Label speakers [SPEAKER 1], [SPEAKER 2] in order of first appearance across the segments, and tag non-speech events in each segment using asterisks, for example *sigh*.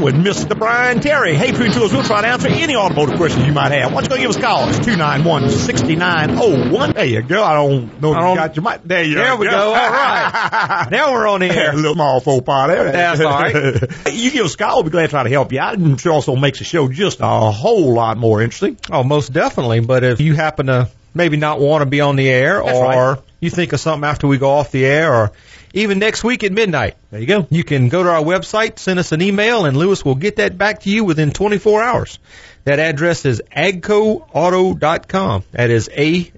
[SPEAKER 1] with Mr. Brian Terry. Hey, Crew Tools, we'll try to answer any automotive questions you might have. Why don't you go give us a call? It's 291-6901. There you go. I don't know if
[SPEAKER 2] I
[SPEAKER 1] you
[SPEAKER 2] don't-
[SPEAKER 1] got your mic. There you go.
[SPEAKER 2] There we go. All right. *laughs* Now we're on the air. *laughs*
[SPEAKER 1] little small faux pas there.
[SPEAKER 2] That's all right. *laughs*
[SPEAKER 1] you give us a call. We'll be glad to try to help you out. And it also makes the show just a whole lot more interesting.
[SPEAKER 2] Oh, most definitely. But if you happen to maybe not want to be on the air,
[SPEAKER 1] That's
[SPEAKER 2] or
[SPEAKER 1] right.
[SPEAKER 2] you think of something after we go off the air, or even next week at midnight,
[SPEAKER 1] There you go.
[SPEAKER 2] you can go to our website, send us an email, and Louis will get that back to you within 24 hours. That address is agcoauto.com. That is A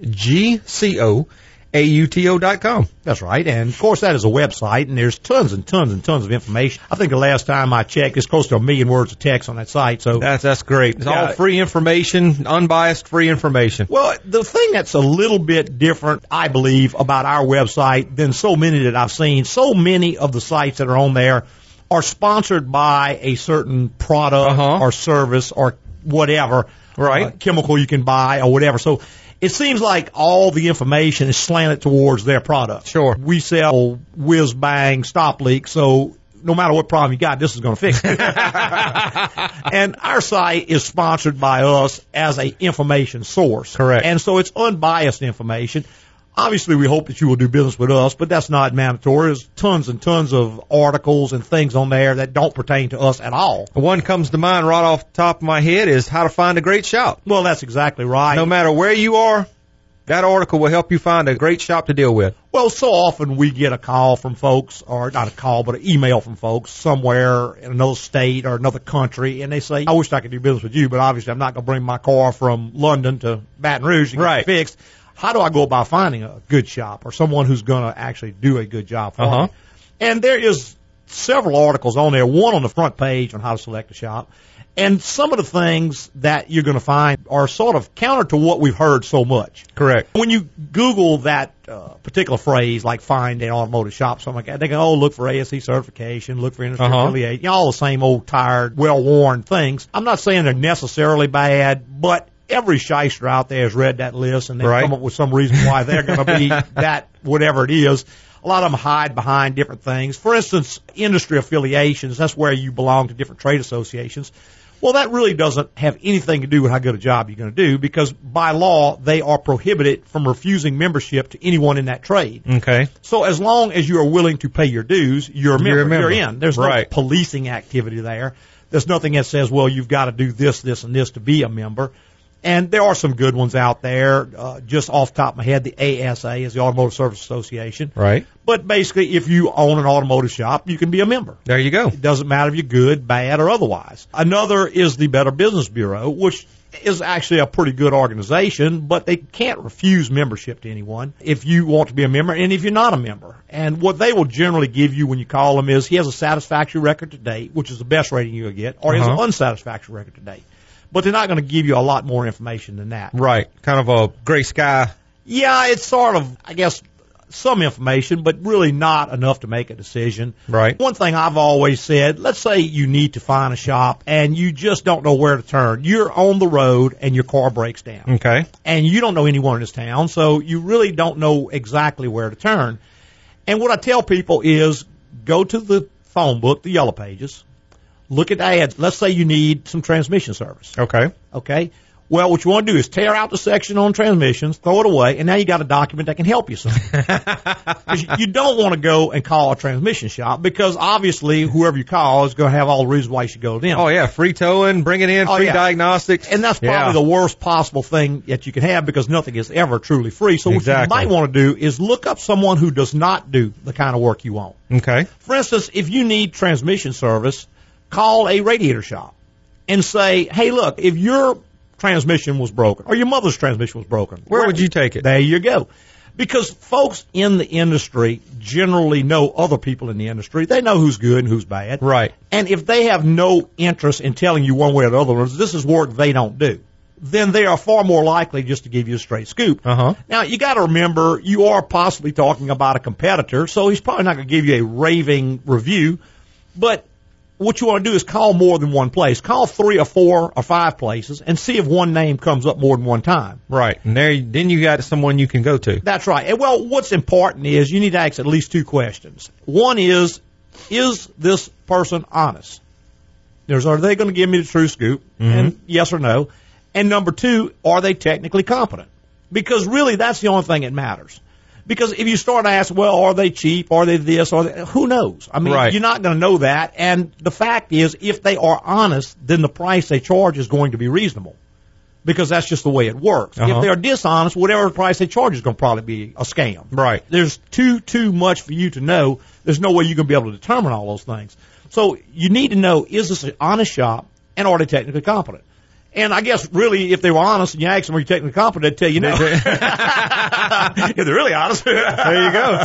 [SPEAKER 2] G C O A U T O dot com.
[SPEAKER 1] That's right. And of course, that is a website, and there's tons and tons and tons of information. I think the last time I checked, it's close to a million words of text on that site. So
[SPEAKER 2] That's that's great. It's all free information, unbiased free information.
[SPEAKER 1] Well, the thing that's a little bit different, I believe, about our website than so many that I've seen, so many of the sites that are on there are sponsored by a certain product
[SPEAKER 2] Uh-huh.
[SPEAKER 1] or service or whatever,
[SPEAKER 2] Right.
[SPEAKER 1] uh, chemical you can buy or whatever. So it seems like all the information is slanted towards their product.
[SPEAKER 2] Sure.
[SPEAKER 1] We sell whiz bang stop leak, so no matter what problem you got, this is going to fix it. *laughs* and our site is sponsored by us as a information source.
[SPEAKER 2] Correct.
[SPEAKER 1] And so it's unbiased information. Obviously, we hope that you will do business with us, but that's not mandatory. There's tons and tons of articles and things on there that don't pertain to us at all.
[SPEAKER 2] One comes to mind right off the top of my head is how to find a great shop.
[SPEAKER 1] Well, that's exactly right.
[SPEAKER 2] No matter where you are, that article will help you find a great shop to deal with.
[SPEAKER 1] Well, so often we get a call from folks, or not a call, but an email from folks somewhere in another state or another country, and they say, I wish I could do business with you, but obviously I'm not going to bring my car from London to Baton Rouge to get
[SPEAKER 2] Right.
[SPEAKER 1] it fixed. How do I go about finding a good shop or someone who's going to actually do a good job for
[SPEAKER 2] Uh-huh.
[SPEAKER 1] me? And there is several articles on there, one on the front page on how to select a shop. And some of the things that you're going to find are sort of counter to what we've heard so much.
[SPEAKER 2] Correct.
[SPEAKER 1] When you Google that uh, particular phrase, like find an automotive shop, something like that, they go, oh, look for ASE certification, look for industry
[SPEAKER 2] Uh-huh.
[SPEAKER 1] affiliate, you know, all the same old tired, well-worn things. I'm not saying they're necessarily bad, but every shyster out there has read that list and they've
[SPEAKER 2] Right.
[SPEAKER 1] come up with some reason why they're going to be *laughs* that, whatever it is. A lot of them hide behind different things. For instance, industry affiliations, that's where you belong to different trade associations. Well, that really doesn't have anything to do with how good a job you're going to do because by law, they are prohibited from refusing membership to anyone in that trade.
[SPEAKER 2] Okay.
[SPEAKER 1] So as long as you are willing to pay your dues, you're a member.
[SPEAKER 2] You're a member.
[SPEAKER 1] You're in. There's
[SPEAKER 2] Right.
[SPEAKER 1] no policing activity there. There's nothing that says, well, you've got to do this, this, and this to be a member. And there are some good ones out there. Uh, just off the top of my head, the ASA is the Automotive Service Association.
[SPEAKER 2] Right.
[SPEAKER 1] But basically, if you own an automotive shop, you can be a member.
[SPEAKER 2] There you go.
[SPEAKER 1] It doesn't matter if you're good, bad, or otherwise. Another is the Better Business Bureau, which is actually a pretty good organization, but they can't refuse membership to anyone if you want to be a member and if you're not a member. And what they will generally give you when you call them is he has a satisfactory record to date, which is the best rating you'll get, or he has an
[SPEAKER 2] Uh-huh.
[SPEAKER 1] unsatisfactory record to date. But they're not going to give you a lot more information than that.
[SPEAKER 2] Right. Kind of a gray sky.
[SPEAKER 1] Yeah, it's sort of, I guess, some information, but really not enough to make a decision.
[SPEAKER 2] Right.
[SPEAKER 1] One thing I've always said, let's say you need to find a shop and you just don't know where to turn. You're on the road and your car breaks down.
[SPEAKER 2] Okay.
[SPEAKER 1] And you don't know anyone in this town, so you really don't know exactly where to turn. And what I tell people is go to the phone book, the yellow pages, look at ads. Let's say you need some transmission service.
[SPEAKER 2] Okay.
[SPEAKER 1] Okay. Well, what you want to do is tear out the section on transmissions, throw it away, and now you got a document that can help you some. *laughs* you don't want to go and call a transmission shop because obviously whoever you call is going to have all the reasons why you should go to them.
[SPEAKER 2] Oh yeah, free towing, bring it in,
[SPEAKER 1] Oh,
[SPEAKER 2] free
[SPEAKER 1] yeah.
[SPEAKER 2] diagnostics,
[SPEAKER 1] And that's probably
[SPEAKER 2] Yeah.
[SPEAKER 1] the worst possible thing that you can have because nothing is ever truly free. So
[SPEAKER 2] Exactly.
[SPEAKER 1] what you might want to do is look up someone who does not do the kind of work you want.
[SPEAKER 2] Okay.
[SPEAKER 1] For instance, if you need transmission service, call a radiator shop and say, hey, look, if your transmission was broken or your mother's transmission was broken,
[SPEAKER 2] Where would you take it?
[SPEAKER 1] There you go. Because folks in the industry generally know other people in the industry. They know who's good and who's bad.
[SPEAKER 2] Right.
[SPEAKER 1] And if they have no interest in telling you one way or the other, this is work they don't do, then they are far more likely just to give you a straight scoop.
[SPEAKER 2] Uh huh.
[SPEAKER 1] Now you got to remember you are possibly talking about a competitor, so he's probably not going to give you a raving review. But what you want to do is call more than one place. Call three or four or five places and see if one name comes up more than one time.
[SPEAKER 2] Right. And there, then you got someone you can go to.
[SPEAKER 1] That's right. And well, what's important is you need to ask at least two questions. One is, is this person honest? There's are they going to give me the true scoop? Mm-hmm. And yes or no. And number two, are they technically competent? Because really, that's the only thing that matters. Because if you start to ask, well, are they cheap? Are they this? Are they, who knows? I mean,
[SPEAKER 2] Right.
[SPEAKER 1] you're not going to know that. And the fact is, if they are honest, then the price they charge is going to be reasonable. Because that's just the way it works.
[SPEAKER 2] Uh-huh.
[SPEAKER 1] If they are dishonest, whatever price they charge is going to probably be a scam.
[SPEAKER 2] Right.
[SPEAKER 1] There's too too much for you to know. There's no way you're going to be able to determine all those things. So you need to know: is this an honest shop, and are they technically competent? And I guess really, if they were honest and you ask them, are you technically competent, they'd tell you no. *laughs* *laughs* if they're really honest, *laughs* there
[SPEAKER 2] you go.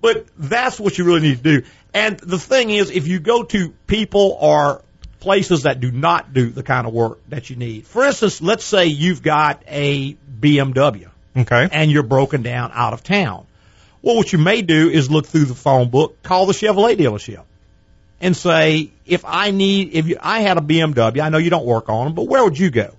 [SPEAKER 1] But that's what you really need to do. And the thing is, if you go to people or places that do not do the kind of work that you need, for instance, let's say you've got a BMW
[SPEAKER 2] Okay.
[SPEAKER 1] and you're broken down out of town. Well, what you may do is look through the phone book, call the Chevrolet dealership, and say, if I need, if you, I had a BMW, I know you don't work on them, but where would you go?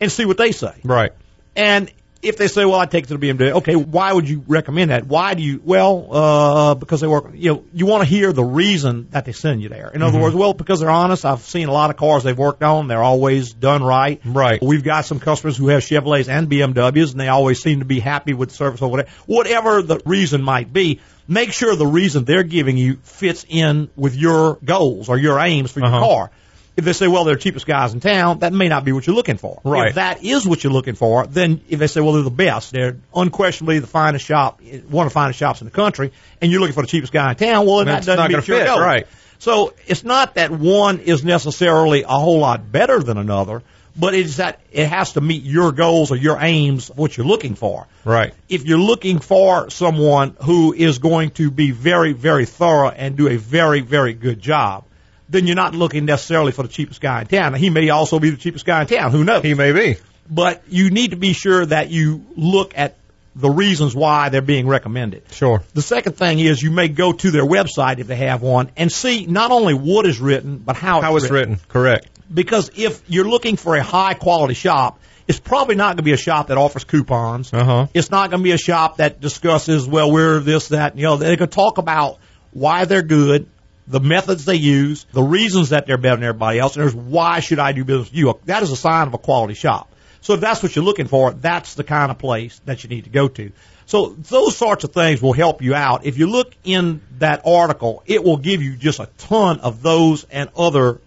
[SPEAKER 1] And see what they say.
[SPEAKER 2] Right.
[SPEAKER 1] And if they say, well, I'd take it to the BMW, okay, why would you recommend that? Why do you, well, uh, because they work, you know, you want to hear the reason that they send you there. In other words, well, because they're honest, I've seen a lot of cars they've worked on, they're always done right.
[SPEAKER 2] Right.
[SPEAKER 1] We've got some customers who have Chevrolets and BMWs, and they always seem to be happy with the service or whatever. Whatever the reason might be, make sure the reason they're giving you fits in with your goals or your aims for your
[SPEAKER 2] Uh-huh.
[SPEAKER 1] car. If they say, well, they're the cheapest guys in town, that may not be what you're looking for.
[SPEAKER 2] Right.
[SPEAKER 1] If that is what you're looking for, then if they say, well, they're the best, they're unquestionably the finest shop, one of the finest shops in the country, and you're looking for the cheapest guy in town, well, then that doesn't
[SPEAKER 2] not
[SPEAKER 1] meet your
[SPEAKER 2] fit,
[SPEAKER 1] goal.
[SPEAKER 2] right.
[SPEAKER 1] So it's not that one is necessarily a whole lot better than another, but it's that it has to meet your goals or your aims what you're looking for.
[SPEAKER 2] Right.
[SPEAKER 1] If you're looking for someone who is going to be very, very thorough and do a very, very good job, then you're not looking necessarily for the cheapest guy in town. He may also be the cheapest guy in town. Who knows?
[SPEAKER 2] He may be.
[SPEAKER 1] but you need to be sure that you look at the reasons why they're being recommended.
[SPEAKER 2] Sure.
[SPEAKER 1] The second thing is you may go to their website if they have one and see not only what is written, but how,
[SPEAKER 2] How it's written. Correct.
[SPEAKER 1] Because if you're looking for a high quality shop, it's probably not going to be a shop that offers coupons.
[SPEAKER 2] Uh-huh.
[SPEAKER 1] It's not going to be a shop that discusses, well, we're this, that, and the other. They're going to talk about why they're good, the methods they use, the reasons that they're better than everybody else, and there's why should I do business with you. That is a sign of a quality shop. So if that's what you're looking for, that's the kind of place that you need to go to. So those sorts of things will help you out. If you look in that article, it will give you just a ton of those and other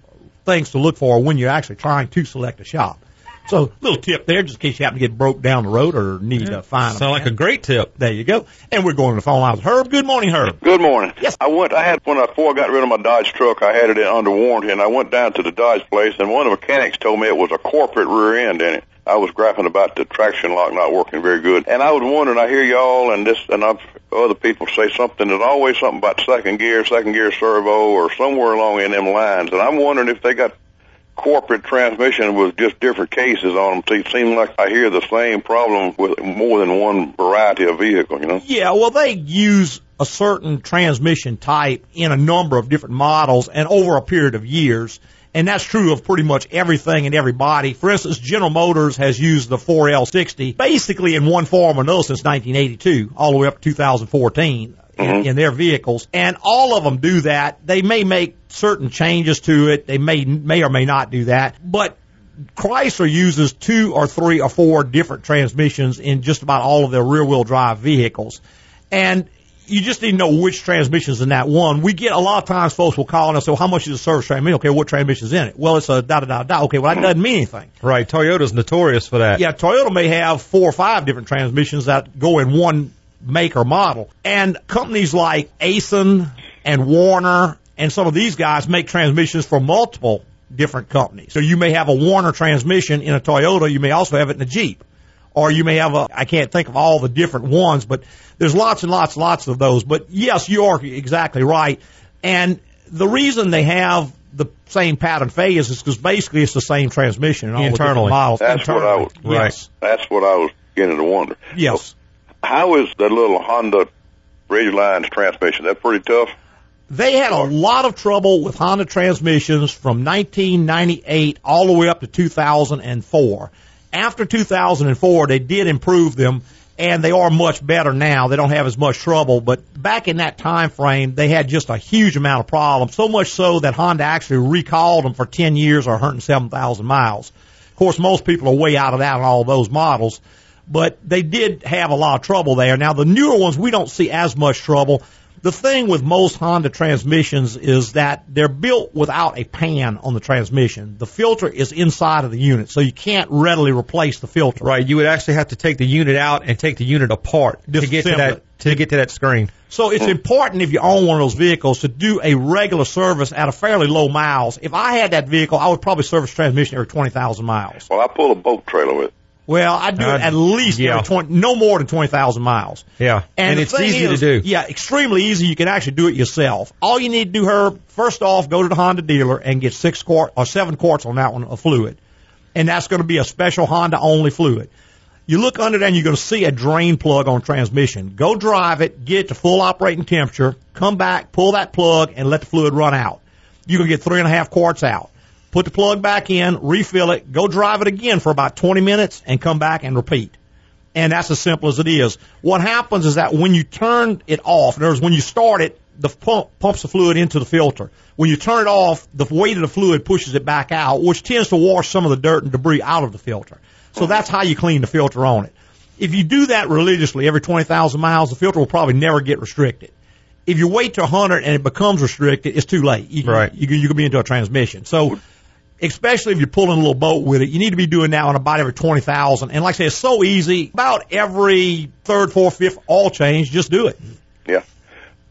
[SPEAKER 1] things to look for when you're actually trying to select a shop. So, little tip there, just in case you happen to get broke down the road or need to find
[SPEAKER 2] Sound like a great tip.
[SPEAKER 1] There you go. And we're going to the phone lines. Herb, good morning, Herb.
[SPEAKER 3] Good morning.
[SPEAKER 1] Yes.
[SPEAKER 3] I went. I had when I before I got rid of my Dodge truck, I had it under warranty, and I went down to the Dodge place, and one of the mechanics told me it was a corporate rear end in it. I was griping about the traction lock not working very good, and I was wondering. I hear y'all and this, and I've other people say something. There's always something about second gear, second gear servo, or somewhere along in them lines, and I'm wondering if they got corporate transmission with just different cases on them. It seems like I hear the same problem with more than one variety of vehicle. You know.
[SPEAKER 1] Yeah, well, they use a certain transmission type in a number of different models and over a period of years. And that's true of pretty much everything and everybody. For instance, General Motors has used the 4L60 basically in one form or another since 1982, all the way up to 2014 in, mm-hmm. in their vehicles. And all of them do that. They may make certain changes to it. They may, may or may not do that. But Chrysler uses two or three or four different transmissions in just about all of their rear wheel drive vehicles. And you just need to know which transmission's in that one. We get a lot of times folks will call and say, well, how much is a service transmission? Okay, what transmission's in it? Well, it's a da da da da. Okay, well, that doesn't mean anything.
[SPEAKER 2] Right. Toyota's notorious for that.
[SPEAKER 1] Yeah, Toyota may have four or five different transmissions that go in one make or model. And companies like Aisin and Warner and some of these guys make transmissions for multiple different companies. So you may have a Warner transmission in a Toyota, you may also have it in a Jeep. Or you may have a, I can't think of all the different ones, but there's lots and lots, and lots of those. But yes, you are exactly right. And the reason they have the same pattern phase is because basically it's the same transmission in all the different
[SPEAKER 2] Internally.
[SPEAKER 1] models.
[SPEAKER 3] That's what I was-
[SPEAKER 1] Yes.
[SPEAKER 3] That's what I was beginning to wonder.
[SPEAKER 1] Yes.
[SPEAKER 3] How is that little Honda Ridgeline's transmission? That pretty tough?
[SPEAKER 1] They had a lot of trouble with Honda transmissions from 1998 all the way up to 2004. After 2004, they did improve them, and they are much better now. They don't have as much trouble, but back in that time frame, they had just a huge amount of problems. So much so that Honda actually recalled them for 10 years or 107,000 miles. Of course, most people are way out of that on all those models, but they did have a lot of trouble there. Now the newer ones, we don't see as much trouble the thing with most Honda transmissions is that they're built without a pan on the transmission. The filter is inside of the unit, so you can't readily replace the filter.
[SPEAKER 2] Right. You would actually have to take the unit out and take the unit apart to get to that to get to that screen.
[SPEAKER 1] So it's important if you own one of those vehicles to do a regular service at a fairly low miles. If I had that vehicle, I would probably service transmission every 20,000 miles.
[SPEAKER 3] Well, I pull a boat trailer with.
[SPEAKER 1] Well, I do it at least
[SPEAKER 2] yeah.
[SPEAKER 1] 20, no more than 20,000 miles.
[SPEAKER 2] Yeah.
[SPEAKER 1] And,
[SPEAKER 2] And it's easy to do.
[SPEAKER 1] Yeah, extremely easy. You can actually do it yourself. All you need to do, Herb, first off, go to the Honda dealer and get six quart or seven quarts on that one of fluid. And that's going to be a special Honda only fluid. You look under there and you're going to see a drain plug on transmission. Go drive it, get it to full operating temperature, come back, pull that plug, and let the fluid run out. You're going to get three and a half quarts out. Put the plug back in, refill it, go drive it again for about 20 minutes, and come back and repeat. And that's as simple as it is. What happens is that when you turn it off, in other words, when you start it, the pump pumps the fluid into the filter. When you turn it off, the weight of the fluid pushes it back out, which tends to wash some of the dirt and debris out of the filter. So that's how you clean the filter on it. If you do that religiously every 20,000 miles, the filter will probably never get restricted. If you wait to 100 and it becomes restricted, it's too late. You can,
[SPEAKER 2] Right.
[SPEAKER 1] You, can- you can be into a transmission. So especially if you're pulling a little boat with it, you need to be doing that on about every 20,000. And like I say, it's so easy. About every third, fourth, fifth oil change, just do it.
[SPEAKER 3] Yeah.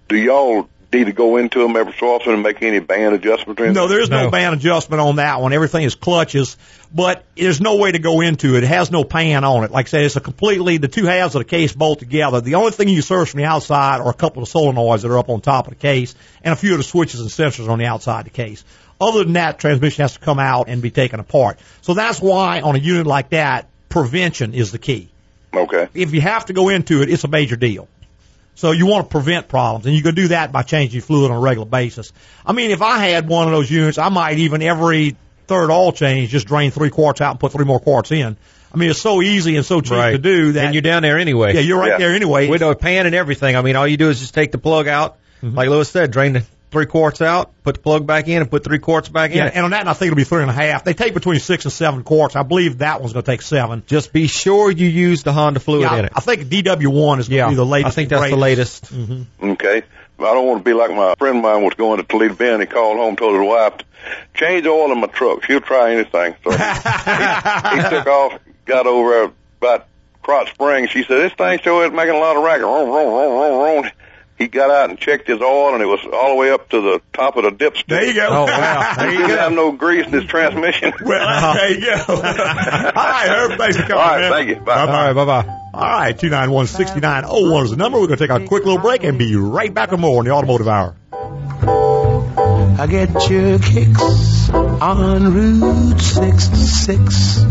[SPEAKER 3] Do y'all need to go into them every so often and make any band adjustment? or anything?
[SPEAKER 1] No, there is no,
[SPEAKER 2] No.
[SPEAKER 1] band adjustment on that one. Everything is clutches, but there's no way to go into it. It has no pan on it. Like I said, it's a completely, the two halves of the case bolt together. The only thing you service from the outside are a couple of solenoids that are up on top of the case and a few of the switches and sensors on the outside of the case. Other than that, transmission has to come out and be taken apart. So that's why on a unit like that, prevention is the key.
[SPEAKER 3] Okay.
[SPEAKER 1] If you have to go into it, it's a major deal. So you want to prevent problems, and you can do that by changing fluid on a regular basis. I mean, if I had one of those units, I might even every third oil change just drain three quarts out and put three more quarts in. I mean, it's so easy and so cheap
[SPEAKER 2] Right.
[SPEAKER 1] to do that.
[SPEAKER 2] and you're down there anyway.
[SPEAKER 1] yeah, you're right
[SPEAKER 3] Yeah.
[SPEAKER 1] there anyway.
[SPEAKER 2] with a pan and everything. I mean, all you do is just take the plug out,
[SPEAKER 1] Mm-hmm.
[SPEAKER 2] like Louis said, drain the three quarts out, put the plug back in, and put three quarts back
[SPEAKER 1] yeah,
[SPEAKER 2] in.
[SPEAKER 1] and on that, I think it'll be three and a half. They take between six and seven quarts. I believe that one's going to take seven.
[SPEAKER 2] Just be sure you use the Honda fluid
[SPEAKER 1] Yeah,
[SPEAKER 2] in it.
[SPEAKER 1] I think DW1 is going to
[SPEAKER 2] yeah,
[SPEAKER 1] be the latest.
[SPEAKER 2] I think
[SPEAKER 1] and
[SPEAKER 2] that's the
[SPEAKER 1] greatest.
[SPEAKER 2] latest. Mm-hmm.
[SPEAKER 3] Okay. I don't want to be like my friend of mine was going to Toledo Bend. He called home, told his wife, change oil in my truck. She'll try anything. So he, *laughs* he took off, got over about Krotz Springs. She said, this thing sure is making a lot of racket. He got out and checked his oil, and it was all the way up to the top of the dipstick.
[SPEAKER 1] There you go.
[SPEAKER 2] Oh wow, there
[SPEAKER 3] He
[SPEAKER 2] you
[SPEAKER 3] didn't
[SPEAKER 2] go.
[SPEAKER 3] have no grease in his transmission. *laughs*
[SPEAKER 1] Well, uh-huh. there you go. *laughs* All right, Herb, thanks for coming.
[SPEAKER 3] All right,
[SPEAKER 1] man.
[SPEAKER 3] thank you. Bye.
[SPEAKER 2] All right, bye bye.
[SPEAKER 1] All right, 291-6901 is the number. We're going to take a quick little break and be right back with more on the Automotive Hour.
[SPEAKER 4] I get your kicks on Route 66.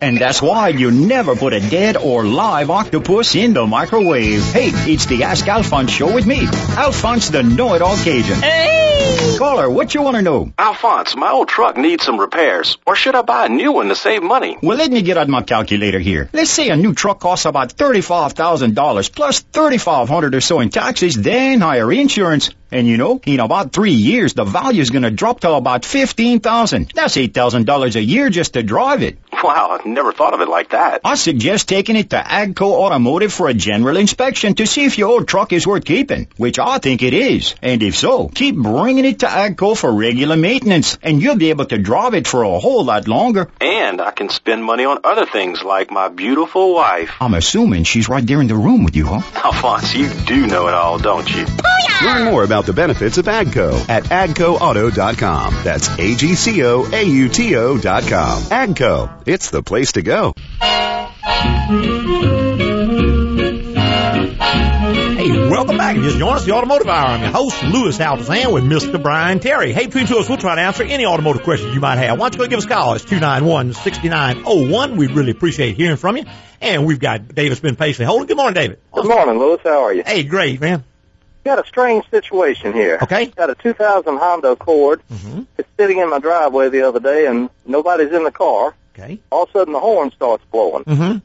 [SPEAKER 5] And that's why you never put a dead or live octopus in the microwave. Hey, it's the Ask Alphonse show with me, Alphonse the know-it-all Cajun. Hey! Caller, what you want to know?
[SPEAKER 6] Alphonse, my old truck needs some repairs. Or should I buy a new one to save money?
[SPEAKER 5] Well, let me get out my calculator here. Let's say a new truck costs about $35,000 plus plus $3,500 or so in taxes, then higher insurance. And you know, in about three years, the value is going to drop to about 15000 That's $8,000 a year just to drive it.
[SPEAKER 6] Wow, I never thought of it like that.
[SPEAKER 5] I suggest taking it to Agco Automotive for a general inspection to see if your old truck is worth keeping, which I think it is. And if so, keep bringing it to Agco for regular maintenance, and you'll be able to drive it for a whole lot longer.
[SPEAKER 6] And I can spend money on other things like my beautiful wife.
[SPEAKER 5] I'm assuming she's right there in the room with you, huh? *laughs*
[SPEAKER 6] Alphonse, you do know it all, don't you?
[SPEAKER 7] Learn more about the benefits of AGCO at agcoauto.com. That's A-G-C-O-A-U-T-O dot com. AGCO. It's the place to go.
[SPEAKER 1] Hey, welcome back. You just joined us, the Automotive Hour. I'm your host, Louis Altazan, with Mr. Brian Terry. Hey, between two of us, we'll try to answer any automotive questions you might have. Why don't you go give us a call? It's 291-6901. We'd really appreciate hearing from you. And we've got David's been patiently holding. Good morning, David.
[SPEAKER 8] Good morning, Louis. How are you?
[SPEAKER 1] Hey, great, man.
[SPEAKER 8] Got a strange situation here.
[SPEAKER 1] Okay.
[SPEAKER 8] Got a 2000 Honda Accord.
[SPEAKER 1] Mhm.
[SPEAKER 8] It's sitting in my driveway the other day, and nobody's in the car.
[SPEAKER 1] Okay.
[SPEAKER 8] All of a sudden the horn starts blowing.
[SPEAKER 1] Mm-hmm.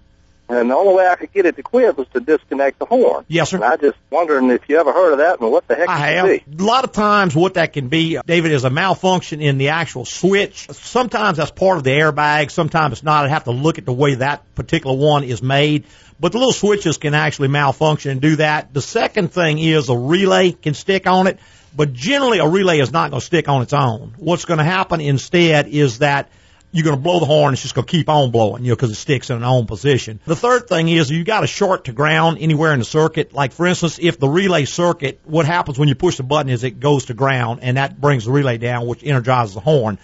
[SPEAKER 8] And the only way I could get it to quit was to disconnect the horn.
[SPEAKER 1] Yes, sir.
[SPEAKER 8] And I just wondering if you ever heard of that and what the heck
[SPEAKER 1] I
[SPEAKER 8] it
[SPEAKER 1] have.
[SPEAKER 8] be.
[SPEAKER 1] A lot of times what that can be, David, is a malfunction in the actual switch. Sometimes that's part of the airbag. Sometimes it's not. I have to look at the way that particular one is made. But the little switches can actually malfunction and do that. The second thing is a relay can stick on it. But generally a relay is not going to stick on its own. What's going to happen instead is that you're going to blow the horn. It's just going to keep on blowing, you know, because it sticks in an on position. The third thing is you got a short to ground anywhere in the circuit. Like for instance, if the relay circuit, what happens when you push the button is it goes to ground and that brings the relay down, which energizes the horn.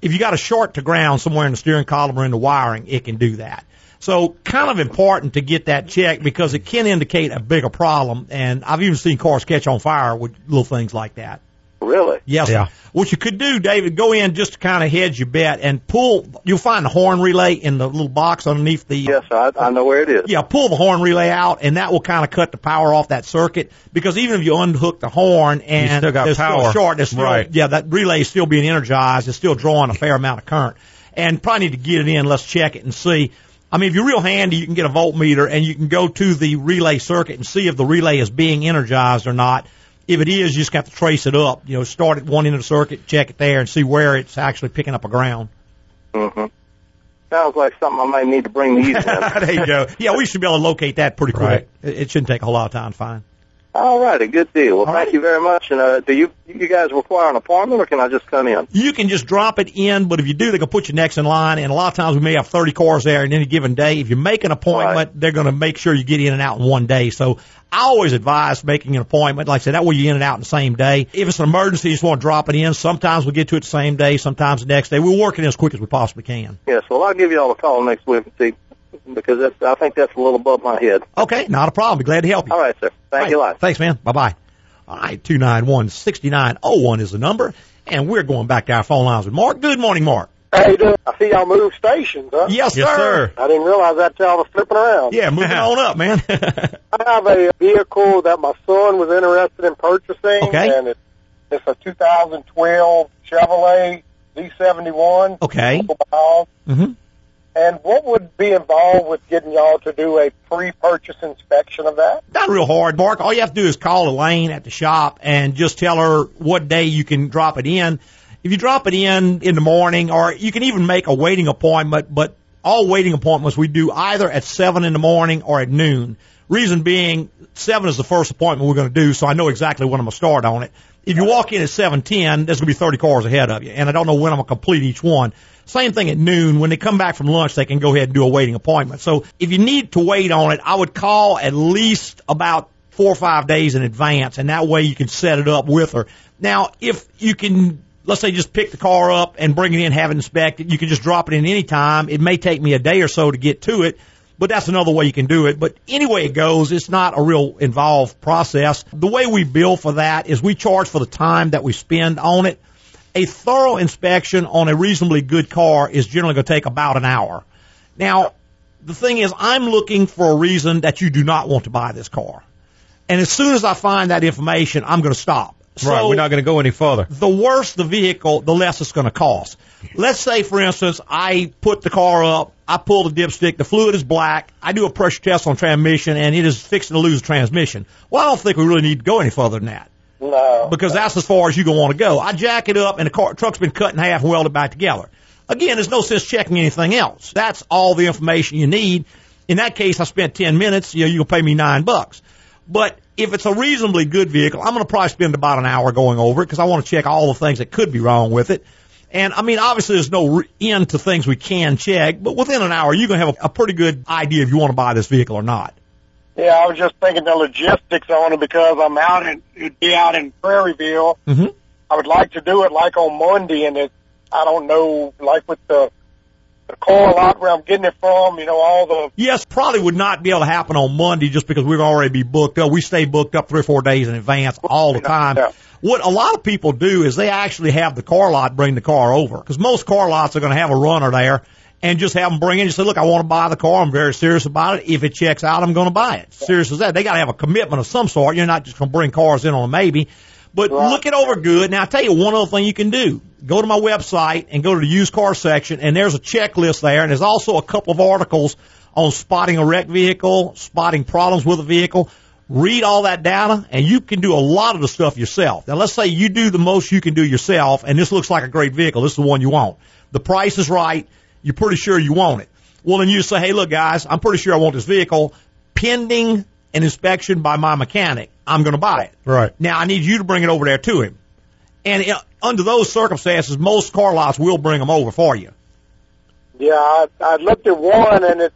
[SPEAKER 1] If you got a short to ground somewhere in the steering column or in the wiring, it can do that. So kind of important to get that checked because it can indicate a bigger problem. And I've even seen cars catch on fire with little things like that.
[SPEAKER 8] Really?
[SPEAKER 1] Yes.
[SPEAKER 2] Yeah.
[SPEAKER 1] What you could do, David, go in just to kind of hedge your bet and pull. You'll find the horn relay in the little box underneath the.
[SPEAKER 8] Yes, I, I know where it is.
[SPEAKER 1] Yeah, pull the horn relay out, and that will kind of cut the power off that circuit. Because even if you unhook the horn and
[SPEAKER 2] still got
[SPEAKER 1] there's still short, there's still,
[SPEAKER 2] Right.
[SPEAKER 1] yeah, that relay is still being energized. It's still drawing a fair amount of current, and probably need to get it in. Let's check it and see. I mean, if you're real handy, you can get a voltmeter and you can go to the relay circuit and see if the relay is being energized or not. If it is, you just have to trace it up. You know, start at one end of the circuit, check it there, and see where it's actually picking up a ground.
[SPEAKER 8] hmm Sounds like something I might need to bring these in. *laughs*
[SPEAKER 1] there you go. Yeah, we should be able to locate that pretty quick.
[SPEAKER 2] Right.
[SPEAKER 1] It, it shouldn't take a whole lot of time to find.
[SPEAKER 8] All right, a good deal. Well,
[SPEAKER 1] All
[SPEAKER 8] thank
[SPEAKER 1] right.
[SPEAKER 8] you very much. And uh, do you you guys require an appointment, or can I just come in?
[SPEAKER 1] You can just drop it in, but if you do, they can put you next in line. And a lot of times we may have 30 cars there in any given day. If you make an appointment,
[SPEAKER 8] Right.
[SPEAKER 1] they're going to make sure you get in and out in one day. So I always advise making an appointment. Like I said, that way you're in and out in the same day. If it's an emergency, you just want to drop it in. Sometimes we get to it the same day, sometimes the next day. We're working as quick as we possibly can.
[SPEAKER 8] Yes. Well, I'll give you all a call next week and see because that's, I think that's a little above my head.
[SPEAKER 1] Okay, not a problem. Be glad to help you.
[SPEAKER 8] All right, sir. Thank you a lot.
[SPEAKER 1] Thanks, man. Bye bye. All right, two nine one sixty nine oh one is the number, and we're going back to our phone lines with Mark. Good morning, Mark.
[SPEAKER 9] How you doing? I see y'all move stations, huh?
[SPEAKER 1] Yes,
[SPEAKER 2] Yes, sir.
[SPEAKER 9] I didn't realize that how I was flipping around.
[SPEAKER 1] Yeah, moving on up, man. *laughs*
[SPEAKER 9] I have a vehicle that my son was interested in purchasing,
[SPEAKER 1] Okay.
[SPEAKER 9] and it's, it's a 2012 Chevrolet Z71.
[SPEAKER 1] Okay.
[SPEAKER 9] Mobile.
[SPEAKER 1] Mm-hmm.
[SPEAKER 9] And what would be involved with getting y'all to do a pre-purchase inspection of that?
[SPEAKER 1] Not real hard, Mark. All you have to do is call Elaine at the shop and just tell her what day you can drop it in. If you drop it in in the morning, or you can even make a waiting appointment, but all waiting appointments we do either at seven in the morning or at noon. Reason being, seven is the first appointment we're going to do, so I know exactly when I'm going to start on it. If you walk in at seven ten, there's going to be 30 cars ahead of you, and I don't know when I'm going to complete each one. Same thing at noon. When they come back from lunch, they can go ahead and do a waiting appointment. So if you need to wait on it, I would call at least about four or five days in advance, and that way you can set it up with her. Now, if you can, let's say, just pick the car up and bring it in, have it inspected, you can just drop it in any time. It may take me a day or so to get to it, but that's another way you can do it. But any way it goes, it's not a real involved process. The way we bill for that is we charge for the time that we spend on it. A thorough inspection on a reasonably good car is generally going to take about an hour. Now, the thing is, I'm looking for a reason that you do not want to buy this car. And as soon as I find that information, I'm going to stop.
[SPEAKER 2] right.
[SPEAKER 1] So-
[SPEAKER 2] We're not going to go any further.
[SPEAKER 1] the worse the vehicle, the less it's going to cost. Let's say, for instance, I put the car up, I pull the dipstick, the fluid is black, I do a pressure test on transmission, and it is fixing to lose transmission. Well, I don't think we really need to go any further than that
[SPEAKER 9] No.
[SPEAKER 1] because that's as far as you're going to want to go. I jack it up, and the car, truck's been cut in half and welded back together. Again, there's no sense checking anything else. That's all the information you need. In that case, I spent 10 minutes, you know, you'll pay me nine bucks. But if it's a reasonably good vehicle, I'm going to probably spend about an hour going over it because I want to check all the things that could be wrong with it. And I mean, obviously there's no end to things we can check, but within an hour, you're going to have a, a pretty good idea if you want to buy this vehicle or not.
[SPEAKER 9] Yeah, I was just thinking the logistics on it because I'm out in, it'd be out in Prairieville.
[SPEAKER 1] Mm-hmm.
[SPEAKER 9] I would like to do it like on Monday, and it, I don't know, like with the, the car lot where I'm getting it from, you know, all the,
[SPEAKER 1] Yes, probably would not be able to happen on Monday just because we're already be booked up. We stay booked up three or four days in advance all the time.
[SPEAKER 9] Yeah.
[SPEAKER 1] What a lot of people do is they actually have the car lot bring the car over because most car lots are going to have a runner there and just have them bring in. You say, look, I want to buy the car. I'm very serious about it. If it checks out, I'm going to buy it. Serious as that. They got to have a commitment of some sort. You're not just going to bring cars in on a maybe. But look it over good. Now, I'll tell you one other thing you can do. Go to my website and go to the used car section, and there's a checklist there, and there's also a couple of articles on spotting a wrecked vehicle, spotting problems with a vehicle. Read all that data, and you can do a lot of the stuff yourself. Now, let's say you do the most you can do yourself, and this looks like a great vehicle. This is the one you want. The price is right. You're pretty sure you want it. Well, then you say, hey, look, guys, I'm pretty sure I want this vehicle. Pending an inspection by my mechanic, I'm going to buy it.
[SPEAKER 2] Right.
[SPEAKER 1] Now, I need you to bring it over there to him. And uh, under those circumstances, most car lots will bring them over for you.
[SPEAKER 9] Yeah, I, I looked at one, and it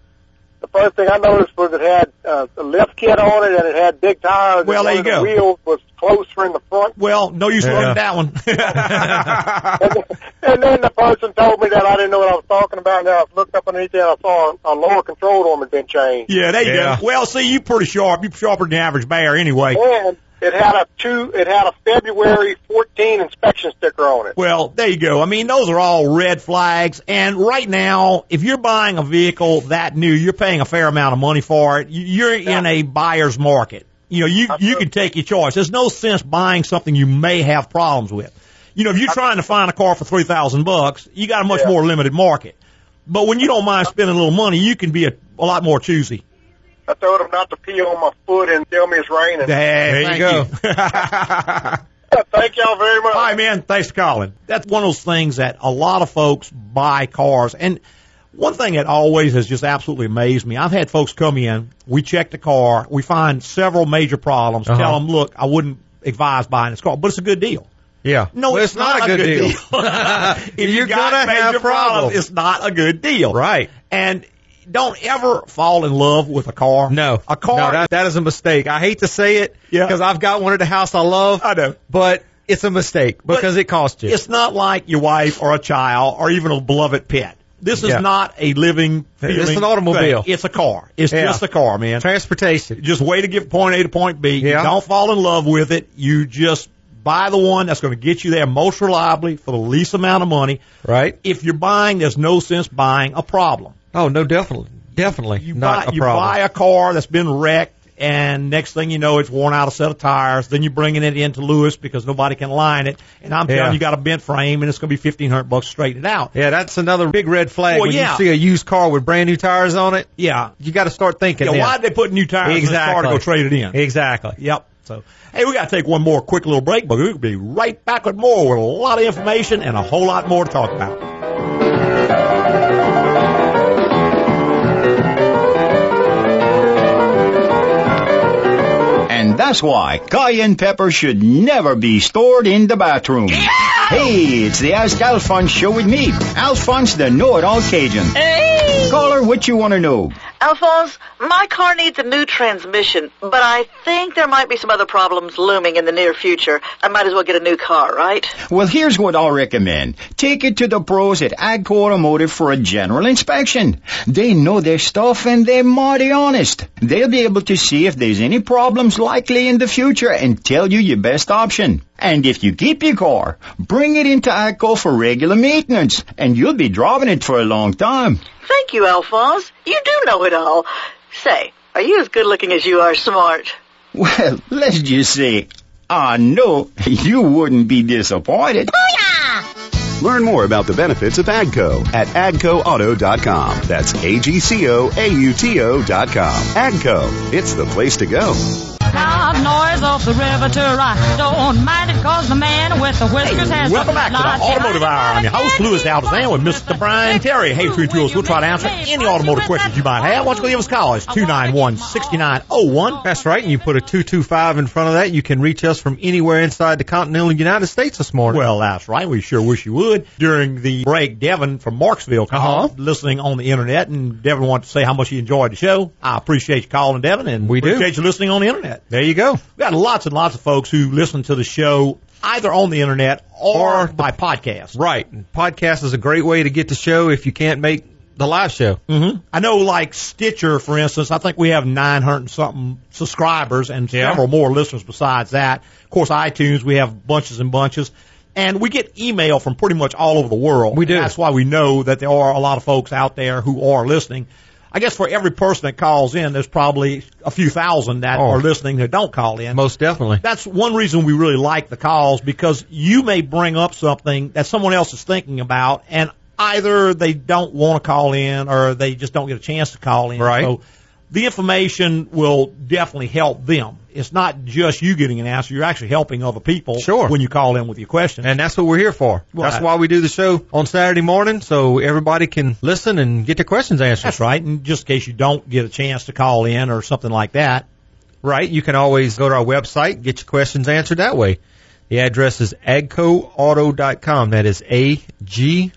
[SPEAKER 9] the first thing I noticed was it had uh, a lift kit on it, and it had big tires.
[SPEAKER 1] Well,
[SPEAKER 9] and
[SPEAKER 1] there you
[SPEAKER 9] of
[SPEAKER 1] go.
[SPEAKER 9] The wheels was closer in the front.
[SPEAKER 1] Well, no use
[SPEAKER 2] Yeah.
[SPEAKER 1] looking at that one. *laughs*
[SPEAKER 9] And then the person told me that I didn't know what I was talking about. And then I looked up underneath there, and I saw a, a lower control arm had been changed.
[SPEAKER 1] yeah, there you
[SPEAKER 2] Yeah.
[SPEAKER 1] go. Well, see, you're pretty sharp. You are sharper than the average bear anyway.
[SPEAKER 9] And it had a two. It had a February 14 inspection sticker on it.
[SPEAKER 1] Well, there you go. I mean, those are all red flags. And right now, if you're buying a vehicle that new, you're paying a fair amount of money for it. You- You're in a buyer's market. You know, you you can take your choice. There's no sense buying something you may have problems with. You know, if you're trying to find a car for three thousand bucks, you got a much
[SPEAKER 9] Yeah.
[SPEAKER 1] more limited market. But when you don't mind spending a little money, you can be a, a lot more choosy.
[SPEAKER 9] I told him not to pee on my foot and tell me it's raining.
[SPEAKER 1] There,
[SPEAKER 2] you go. *laughs*
[SPEAKER 9] Thank y'all very much.
[SPEAKER 1] All right, man. Thanks for calling. That's one of those things that a lot of folks buy cars. And one thing that always has just absolutely amazed me, I've had folks come in, we check the car, we find several major problems,
[SPEAKER 2] Uh-huh.
[SPEAKER 1] tell them, look, I wouldn't advise buying this car, but it's a good deal.
[SPEAKER 2] Yeah.
[SPEAKER 1] No,
[SPEAKER 2] Well,
[SPEAKER 1] it's, not, a good deal. *laughs* if *laughs*
[SPEAKER 2] You're
[SPEAKER 1] you got
[SPEAKER 2] gonna
[SPEAKER 1] major
[SPEAKER 2] have problems.
[SPEAKER 1] it's not a good deal.
[SPEAKER 2] Right.
[SPEAKER 1] And don't ever fall in love with a car.
[SPEAKER 2] No.
[SPEAKER 1] A car.
[SPEAKER 2] No, that, that is a mistake. I hate to say it
[SPEAKER 1] Yeah.
[SPEAKER 2] because I've got one at the house I love.
[SPEAKER 1] I know.
[SPEAKER 2] But it's a mistake because it costs you.
[SPEAKER 1] It's not like your wife or a child or even a beloved pet. This is
[SPEAKER 2] Yeah.
[SPEAKER 1] not a living.
[SPEAKER 2] It's an automobile.
[SPEAKER 1] thing. It's a car. It's
[SPEAKER 2] Yeah.
[SPEAKER 1] just a car, man.
[SPEAKER 2] Transportation.
[SPEAKER 1] Just way to get point A to point B.
[SPEAKER 2] Yeah.
[SPEAKER 1] don't fall in love with it. You just buy the one that's going to get you there most reliably for the least amount of money.
[SPEAKER 2] Right.
[SPEAKER 1] If you're buying, there's no sense buying a problem.
[SPEAKER 2] Oh, no, definitely. Definitely
[SPEAKER 1] You
[SPEAKER 2] not
[SPEAKER 1] buy
[SPEAKER 2] a
[SPEAKER 1] you buy a car that's been wrecked, and next thing you know, it's worn out a set of tires. Then you're bringing it into Louis because nobody can line it, and I'm telling
[SPEAKER 2] Yeah.
[SPEAKER 1] you, you got a bent frame, and it's going to be fifteen hundred bucks to straighten it out.
[SPEAKER 2] yeah, that's another big red flag.
[SPEAKER 1] Well,
[SPEAKER 2] when
[SPEAKER 1] yeah.
[SPEAKER 2] you see a used car with brand new tires on it,
[SPEAKER 1] Yeah.
[SPEAKER 2] you got to start thinking.
[SPEAKER 1] Yeah,
[SPEAKER 2] then.
[SPEAKER 1] why'd they put new tires in this car to go trade it in?
[SPEAKER 2] Exactly.
[SPEAKER 1] Yep. So, hey, we got to take one more quick little break, but we'll be right back with more with a lot of information and a whole lot more to talk about.
[SPEAKER 5] That's why cayenne pepper should never be stored in the bathroom. Hey, it's the Ask Alphonse show with me, Alphonse the know-it-all Cajun.
[SPEAKER 10] Hey!
[SPEAKER 5] Caller, what you want to know?
[SPEAKER 10] Alphonse, my car needs a new transmission, but I think there might be some other problems looming in the near future. I might as well get a new car, right?
[SPEAKER 5] Well, here's what I'll recommend. Take it to the pros at Agco Automotive for a general inspection. They know their stuff and they're mighty honest. They'll be able to see if there's any problems likely in the future and tell you your best option. And if you keep your car, bring it into Agco for regular maintenance, and you'll be driving it for a long time.
[SPEAKER 10] Thank you, Alphonse. You do know it all. Say, are you as good looking as you are smart?
[SPEAKER 5] Well, let's just say, I know you wouldn't be disappointed.
[SPEAKER 7] Learn more about the benefits of AGCO at agcoauto.com. That's A-G-C-O-A-U-T-O dot com. AGCO. It's the place to go.
[SPEAKER 11] Loud noise off the river to rock. Don't mind it cause the man with the whiskers has
[SPEAKER 1] Welcome
[SPEAKER 11] a
[SPEAKER 1] back to the Automotive Hour. I'm your host, Louis Altazan, with Mr. Brian Terry. Hey, True Tools, we'll try to answer any automotive questions you might have. Why don't you give us a call? It's 291-6901.
[SPEAKER 2] That's right. And you put a 225 in front of that. You can reach us from anywhere inside the continental United States this morning.
[SPEAKER 1] Well, that's right. We sure wish you would. During the break, Devin from Marksville called,
[SPEAKER 2] Uh-huh.
[SPEAKER 1] listening on the internet, and Devin wanted to say how much he enjoyed the show. I appreciate you calling, Devin, and
[SPEAKER 2] We do.
[SPEAKER 1] appreciate you listening on the internet.
[SPEAKER 2] There you go.
[SPEAKER 1] We got lots and lots of folks who listen to the show either on the internet or,
[SPEAKER 2] Or
[SPEAKER 1] by podcast.
[SPEAKER 2] Right. Podcast is a great way to get the show if you can't make the live show.
[SPEAKER 1] Mm-hmm. I know, like Stitcher, for instance, I think we have 900 something subscribers and
[SPEAKER 2] Yeah.
[SPEAKER 1] several more listeners besides that. Of course, iTunes, we have bunches and bunches. And we get email from pretty much all over the world.
[SPEAKER 2] We do.
[SPEAKER 1] That's why we know that there are a lot of folks out there who are listening. I guess for every person that calls in, there's probably a few thousand that
[SPEAKER 2] Oh.
[SPEAKER 1] are listening that don't call in.
[SPEAKER 2] Most definitely.
[SPEAKER 1] That's one reason we really like the calls because you may bring up something that someone else is thinking about and either they don't want to call in or they just don't get a chance to call in.
[SPEAKER 2] Right.
[SPEAKER 1] So the information will definitely help them. It's not just you getting an answer. You're actually helping other people
[SPEAKER 2] Sure.
[SPEAKER 1] when you call in with your question.
[SPEAKER 2] And that's what we're here for. That's why we do the show on Saturday morning, so everybody can listen and get their questions answered.
[SPEAKER 1] That's right. And just in case you don't get a chance to call in or something like that,
[SPEAKER 2] Right. You can always go to our website, get your questions answered that way. The address is agcoauto.com. That is A-G-C-O-A-U-T-O.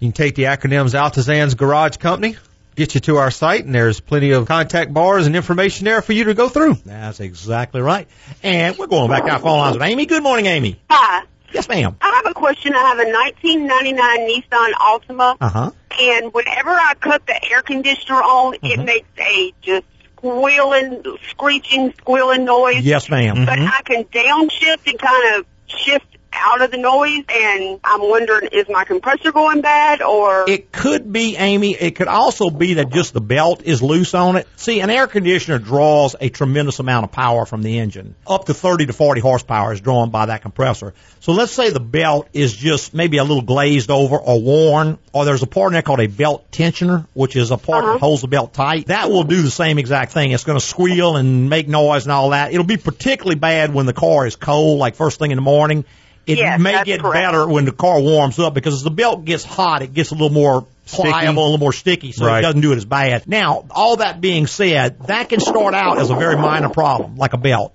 [SPEAKER 2] You can take the acronyms Altazan's Garage Company, get you to our site, and there's plenty of contact bars and information there for you to go through.
[SPEAKER 1] that's exactly right. And we're going back to our phone lines with Amy. Good morning, Amy.
[SPEAKER 12] Hi.
[SPEAKER 1] Yes, ma'am.
[SPEAKER 12] I have a question. I have a 1999 Nissan Altima,
[SPEAKER 1] Uh huh.
[SPEAKER 12] and whenever I cut the air conditioner on,
[SPEAKER 1] Mm-hmm.
[SPEAKER 12] it makes a just squealing, screeching, squealing noise.
[SPEAKER 1] Yes, ma'am.
[SPEAKER 12] But I can downshift and kind of shift out of the noise, and I'm wondering, is my compressor going bad, or
[SPEAKER 1] It could be, Amy. It could also be that just the belt is loose on it. See, an air conditioner draws a tremendous amount of power from the engine. Up to 30 to 40 horsepower is drawn by that compressor. So let's say the belt is just maybe a little glazed over or worn, or there's a part in there called a belt tensioner, which is a part that uh-huh. holds the belt tight. That will do the same exact thing. It's going to squeal and make noise and all that. It'll be particularly bad when the car is cold, like first thing in the morning. It
[SPEAKER 12] Yes,
[SPEAKER 1] may get
[SPEAKER 12] correct.
[SPEAKER 1] better when the car warms up because as the belt gets hot, it gets a little more
[SPEAKER 2] Sticky.
[SPEAKER 1] pliable, a little more sticky, so
[SPEAKER 2] Right.
[SPEAKER 1] it doesn't do it as bad. Now, all that being said, that can start out as a very minor problem, like a belt.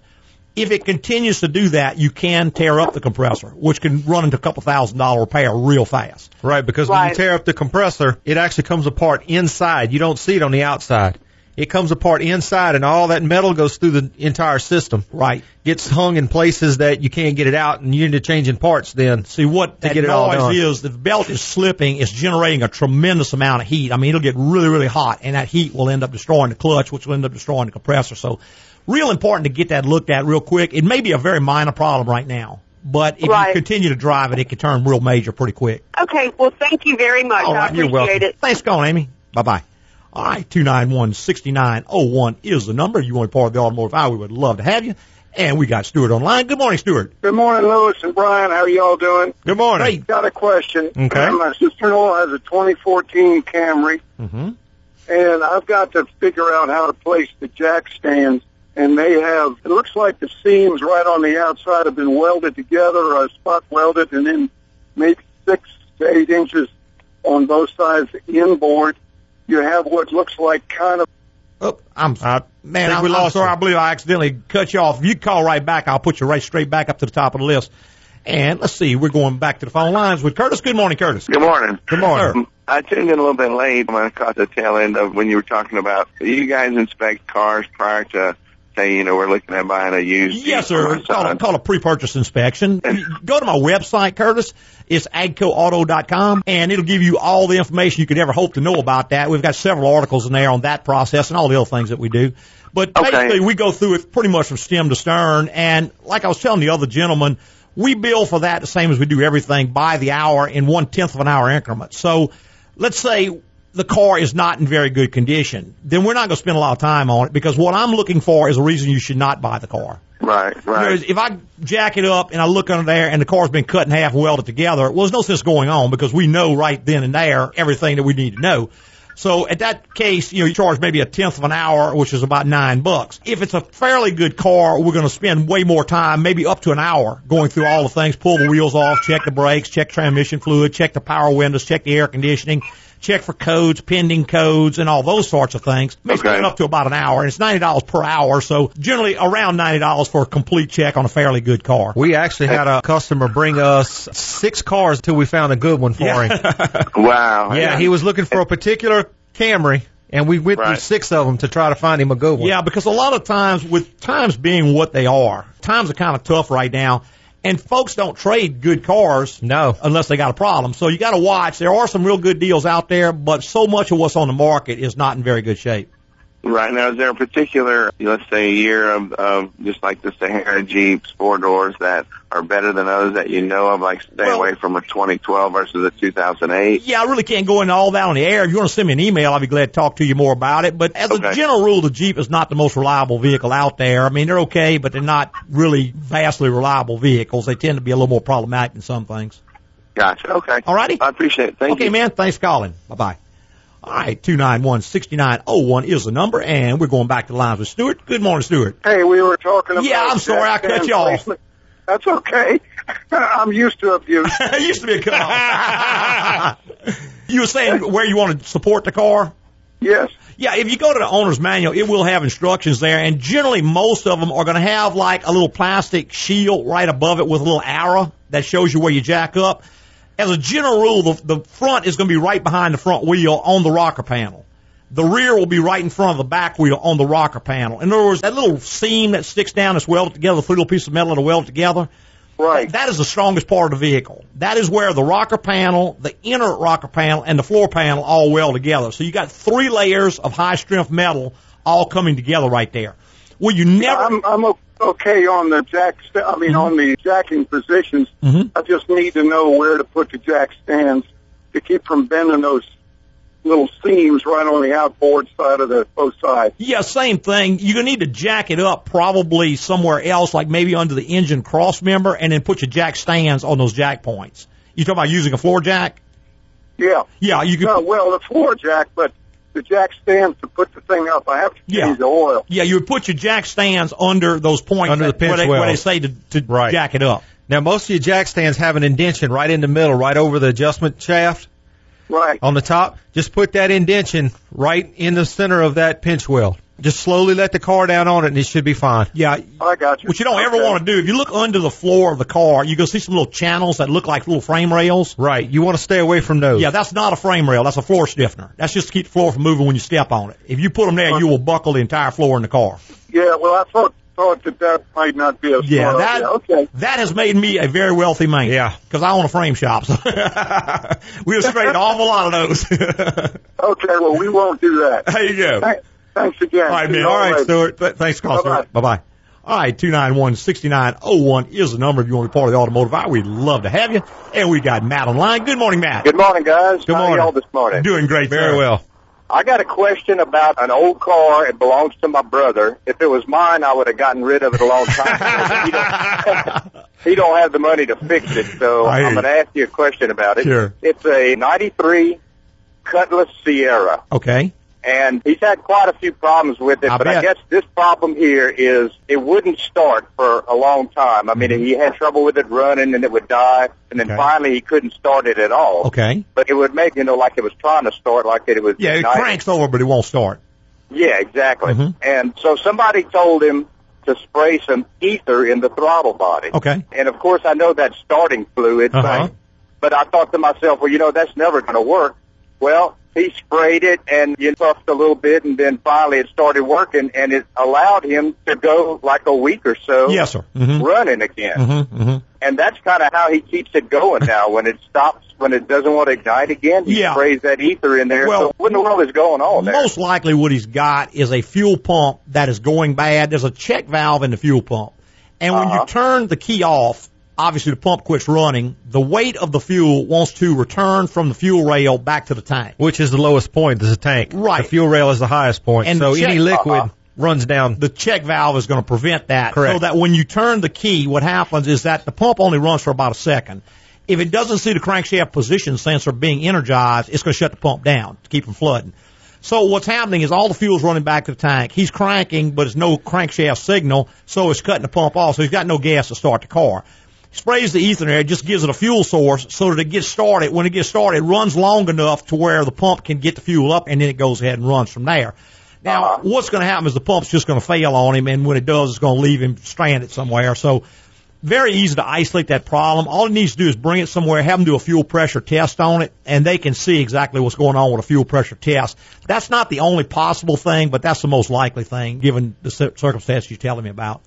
[SPEAKER 1] If it continues to do that, you can tear up the compressor, which can run into a couple thousand dollar repair real fast.
[SPEAKER 2] Right, because when you tear up the compressor, it actually comes apart inside. You don't see it on the outside. It comes apart inside, and all that metal goes through the entire system.
[SPEAKER 1] Right.
[SPEAKER 2] Gets hung in places that you can't get it out, and you need to change changing parts then.
[SPEAKER 1] See what
[SPEAKER 2] To
[SPEAKER 1] that
[SPEAKER 2] get it all
[SPEAKER 1] noise is, the belt is slipping, it's generating a tremendous amount of heat. I mean, it'll get really, really hot, and that heat will end up destroying the clutch, which will end up destroying the compressor. So, real important to get that looked at real quick. It may be a very minor problem right now, but if
[SPEAKER 12] Right.
[SPEAKER 1] you continue to drive it, it can turn real major pretty quick.
[SPEAKER 12] okay? Well, thank you very much.
[SPEAKER 1] All
[SPEAKER 12] I
[SPEAKER 1] right, you're
[SPEAKER 12] appreciate
[SPEAKER 1] welcome.
[SPEAKER 12] it.
[SPEAKER 1] Thanks for calling, Amy. Bye bye. All right, two nine one sixty nine oh one is the number. You want to be part of the automotive hour? We would love to have you. And we got Stewart online. Good morning, Stewart.
[SPEAKER 9] Good morning, Louis and Brian. How are y'all doing?
[SPEAKER 2] Good morning.
[SPEAKER 1] Great.
[SPEAKER 9] Got a question.
[SPEAKER 2] Okay.
[SPEAKER 9] My sister-in-law has a 2014 Camry,
[SPEAKER 1] Mm-hmm.
[SPEAKER 9] and I've got to figure out how to place the jack stands. And they have, it looks like the seams right on the outside have been welded together, or spot welded, and then maybe six to eight inches on both sides inboard. You have what looks like kind of
[SPEAKER 1] Oh, I'm
[SPEAKER 2] I
[SPEAKER 1] man. I'm,
[SPEAKER 2] we
[SPEAKER 1] I'm
[SPEAKER 2] lost
[SPEAKER 1] sorry.
[SPEAKER 2] you.
[SPEAKER 1] I believe I accidentally cut you off. If you call right back, I'll put you right straight back up to the top of the list. And let's see, we're going back to the phone lines with Curtis. Good morning, Curtis.
[SPEAKER 13] Good morning.
[SPEAKER 1] Good morning.
[SPEAKER 13] Um, I tuned in a little bit late when I caught the tail end of when you were talking about you guys inspect cars prior to say, you know, we're looking at buying a used.
[SPEAKER 1] Yes, sir. It's called, a pre-purchase inspection. *laughs* Go to my website, Curtis. It's agcoauto.com, and it'll give you all the information you could ever hope to know about that. We've got several articles in there on that process and all the other things that we do. But
[SPEAKER 13] Okay.
[SPEAKER 1] basically, we go through it pretty much from stem to stern. And like I was telling the other gentleman, we bill for that the same as we do everything by the hour in one tenth of an hour increments. So let's say the car is not in very good condition, then we're not going to spend a lot of time on it because what I'm looking for is a reason you should not buy the car.
[SPEAKER 13] Right, right.
[SPEAKER 1] Whereas if I jack it up and I look under there and the car's been cut in half and welded together, well, there's no sense going on because we know right then and there everything that we need to know. So at that case, you know, you charge maybe a tenth of an hour, which is about nine bucks. If it's a fairly good car, we're going to spend way more time, maybe up to an hour, going through all the things, pull the wheels off, check the brakes, check transmission fluid, check the power windows, check the air conditioning, check for codes, pending codes, and all those sorts of things. May spend
[SPEAKER 13] Okay.
[SPEAKER 1] up to about an hour, and it's ninety dollars per hour. So generally around ninety dollars for a complete check on a fairly good car.
[SPEAKER 2] We actually had a customer bring us six cars till we found a good one for him. *laughs*
[SPEAKER 13] wow.
[SPEAKER 2] Yeah, he was looking for a particular Camry, and we went through six of them to try to find him a good one.
[SPEAKER 1] Yeah, because a lot of times, with times being what they are, times are kind of tough right now, and folks don't trade good cars
[SPEAKER 2] No.
[SPEAKER 1] unless they got a problem. So you got to watch. There are some real good deals out there, but so much of what's on the market is not in very good shape.
[SPEAKER 13] Right now, is there a particular, let's say, a year of, of just like the Sahara Jeeps, four doors that are better than others that you know of? Like, stay
[SPEAKER 1] Well-
[SPEAKER 13] away from a 2012 versus a 2008.
[SPEAKER 1] Yeah, I really can't go into all that on the air. If you want to send me an email, I'll be glad to talk to you more about it. But as a general rule, the Jeep is not the most reliable vehicle out there. I mean, they're okay, but they're not really vastly reliable vehicles. They tend to be a little more problematic in some things.
[SPEAKER 13] Gotcha. Okay.
[SPEAKER 1] All righty.
[SPEAKER 13] I appreciate it. Thank
[SPEAKER 1] okay,
[SPEAKER 13] you.
[SPEAKER 1] man. Thanks for calling. Bye bye. All right, two nine one sixty nine oh one is the number, and we're going back to the lines with Stewart. Good morning, Stewart.
[SPEAKER 9] Hey, we were talking about.
[SPEAKER 1] Yeah, I'm sorry, I cut you off.
[SPEAKER 9] That's okay. *laughs* I'm used to abuse.
[SPEAKER 1] it *laughs* used to be a cut *laughs* you were saying where you want to support the car?
[SPEAKER 9] Yes.
[SPEAKER 1] Yeah, if you go to the owner's manual, it will have instructions there, and generally most of them are going to have like a little plastic shield right above it with a little arrow that shows you where you jack up. As a general rule, the, the front is going to be right behind the front wheel on the rocker panel. The rear will be right in front of the back wheel on the rocker panel. In other words, that little seam that sticks down that's welded together, the three little pieces of metal that are welded together,
[SPEAKER 9] Right.
[SPEAKER 1] that is the strongest part of the vehicle. That is where the rocker panel, the inner rocker panel, and the floor panel all weld together. So you got three layers of high strength metal all coming together right there. Well, you never.
[SPEAKER 9] I'm, I'm okay on the jack. St- I mean, on the jacking positions.
[SPEAKER 1] Mhm.
[SPEAKER 9] I just need to know where to put the jack stands to keep from bending those little seams right on the outboard side of the both sides.
[SPEAKER 1] Yeah, same thing. You're gonna need to jack it up probably somewhere else, like maybe under the engine cross member, and then put your jack stands on those jack points. You talking about using a floor jack?
[SPEAKER 9] Yeah.
[SPEAKER 1] Yeah, you can.
[SPEAKER 9] No, well, the floor jack, but the jack stands to put the thing up. I have to change
[SPEAKER 1] Yeah.
[SPEAKER 9] the oil.
[SPEAKER 1] Yeah, you would put your jack stands under those points
[SPEAKER 2] Under the
[SPEAKER 1] that- where,
[SPEAKER 2] pinch
[SPEAKER 1] they, where they say to, to
[SPEAKER 2] Right.
[SPEAKER 1] jack it up.
[SPEAKER 2] Now, most of your jack stands have an indention right in the middle, right over the adjustment shaft
[SPEAKER 9] Right.
[SPEAKER 2] on the top. Just put that indention right in the center of that pinch weld. Just slowly let the car down on it, and it should be fine.
[SPEAKER 1] Yeah,
[SPEAKER 9] I got you.
[SPEAKER 1] What you don't ever
[SPEAKER 9] Okay.
[SPEAKER 1] want to do, if you look under the floor of the car, you go see some little channels that look like little frame rails.
[SPEAKER 2] Right. You want to stay away from those.
[SPEAKER 1] Yeah, that's not a frame rail. That's a floor stiffener. That's just to keep the floor from moving when you step on it. If you put them there, you will buckle the entire floor in the car.
[SPEAKER 9] Yeah, well, I thought thought that that might not be a problem.
[SPEAKER 1] Yeah,
[SPEAKER 9] smart
[SPEAKER 1] that
[SPEAKER 9] idea. Okay.
[SPEAKER 1] that has made me a very wealthy man.
[SPEAKER 2] Yeah.
[SPEAKER 1] because I own a frame shop. So *laughs* we have straightened an awful lot of those. *laughs*
[SPEAKER 9] Okay, well, we won't do that.
[SPEAKER 1] there you go.
[SPEAKER 9] Thank- Thanks again.
[SPEAKER 1] All right,
[SPEAKER 9] See
[SPEAKER 1] man. All right,
[SPEAKER 9] later.
[SPEAKER 1] Stewart. Th- thanks for calling,
[SPEAKER 9] Bye-bye.
[SPEAKER 1] Stewart. Bye bye. All right, two nine one sixty nine oh one is the number if you want to be part of the automotive hour. We'd love to have you. And we got Matt online. Good morning, Matt.
[SPEAKER 14] Good morning, guys.
[SPEAKER 1] Good
[SPEAKER 14] How
[SPEAKER 1] morning.
[SPEAKER 14] are y'all this morning?
[SPEAKER 1] Doing great.
[SPEAKER 2] Very
[SPEAKER 1] sir.
[SPEAKER 2] well.
[SPEAKER 14] I got a question about an old car. It belongs to my brother. If it was mine, I would have gotten rid of it a long time ago. he, don't, *laughs* he don't have the money to fix it, so
[SPEAKER 1] I
[SPEAKER 14] I'm going to ask you a question about it.
[SPEAKER 1] Sure.
[SPEAKER 14] It's a '93 Cutlass Ciera.
[SPEAKER 1] Okay.
[SPEAKER 14] And he's had quite a few problems with it.
[SPEAKER 1] I
[SPEAKER 14] but
[SPEAKER 1] bet.
[SPEAKER 14] I guess this problem here is it wouldn't start for a long time. I mean, he had trouble with it running, and it would die, and then
[SPEAKER 1] Mm-hmm. Okay.
[SPEAKER 14] finally he couldn't start it at all.
[SPEAKER 1] Okay.
[SPEAKER 14] But it would make you know like it was trying to start, like that it was.
[SPEAKER 1] Yeah, it cranks over, but it won't start.
[SPEAKER 14] Yeah, exactly.
[SPEAKER 1] Mhm.
[SPEAKER 14] And so somebody told him to spray some ether in the throttle body.
[SPEAKER 1] Okay.
[SPEAKER 14] And of course, I know that's starting fluid,
[SPEAKER 1] Uh-huh.
[SPEAKER 14] but, but I thought to myself, well, you know, that's never going to work. Well, he sprayed it and you puffed a little bit, and then finally it started working, and it allowed him to go like a week or so
[SPEAKER 1] Yes, sir. Mm-hmm.
[SPEAKER 14] running again.
[SPEAKER 1] Mm-hmm. Mm-hmm.
[SPEAKER 14] And that's kind of how he keeps it going now. When it stops, when it doesn't want to ignite again, he
[SPEAKER 1] Yeah.
[SPEAKER 14] sprays that ether in there.
[SPEAKER 1] Well,
[SPEAKER 14] so what in the world is going on there?
[SPEAKER 1] Most likely what he's got is a fuel pump that is going bad. There's a check valve in the fuel pump. And when you
[SPEAKER 14] Uh-huh.
[SPEAKER 1] turn the key off, obviously the pump quits running. The weight of the fuel wants to return from the fuel rail back to the tank.
[SPEAKER 2] Which is the lowest point? Is the tank.
[SPEAKER 1] Right.
[SPEAKER 2] The fuel rail is the highest point.
[SPEAKER 1] And
[SPEAKER 2] so
[SPEAKER 1] check-
[SPEAKER 2] any liquid
[SPEAKER 14] uh-uh.
[SPEAKER 2] runs down.
[SPEAKER 1] The check valve is going to prevent that.
[SPEAKER 2] Correct.
[SPEAKER 1] So that when you turn the key, what happens is that the pump only runs for about a second. If it doesn't see the crankshaft position sensor being energized, it's going to shut the pump down to keep from flooding. So what's happening is all the fuel's running back to the tank. He's cranking, but it's no crankshaft signal, so it's cutting the pump off. So he's got no gas to start the car. Sprays the ether in there, just gives it a fuel source so that it gets started. When it gets started, it runs long enough to where the pump can get the fuel up, and then it goes ahead and runs from there. Now, uh-huh. what's going to happen is the pump's just going to fail on him, and when it does, it's going to leave him stranded somewhere. So, very easy to isolate that problem. All it needs to do is bring it somewhere, have them do a fuel pressure test on it, and they can see exactly what's going on with a fuel pressure test. That's not the only possible thing, but that's the most likely thing given the circumstances you're telling me about.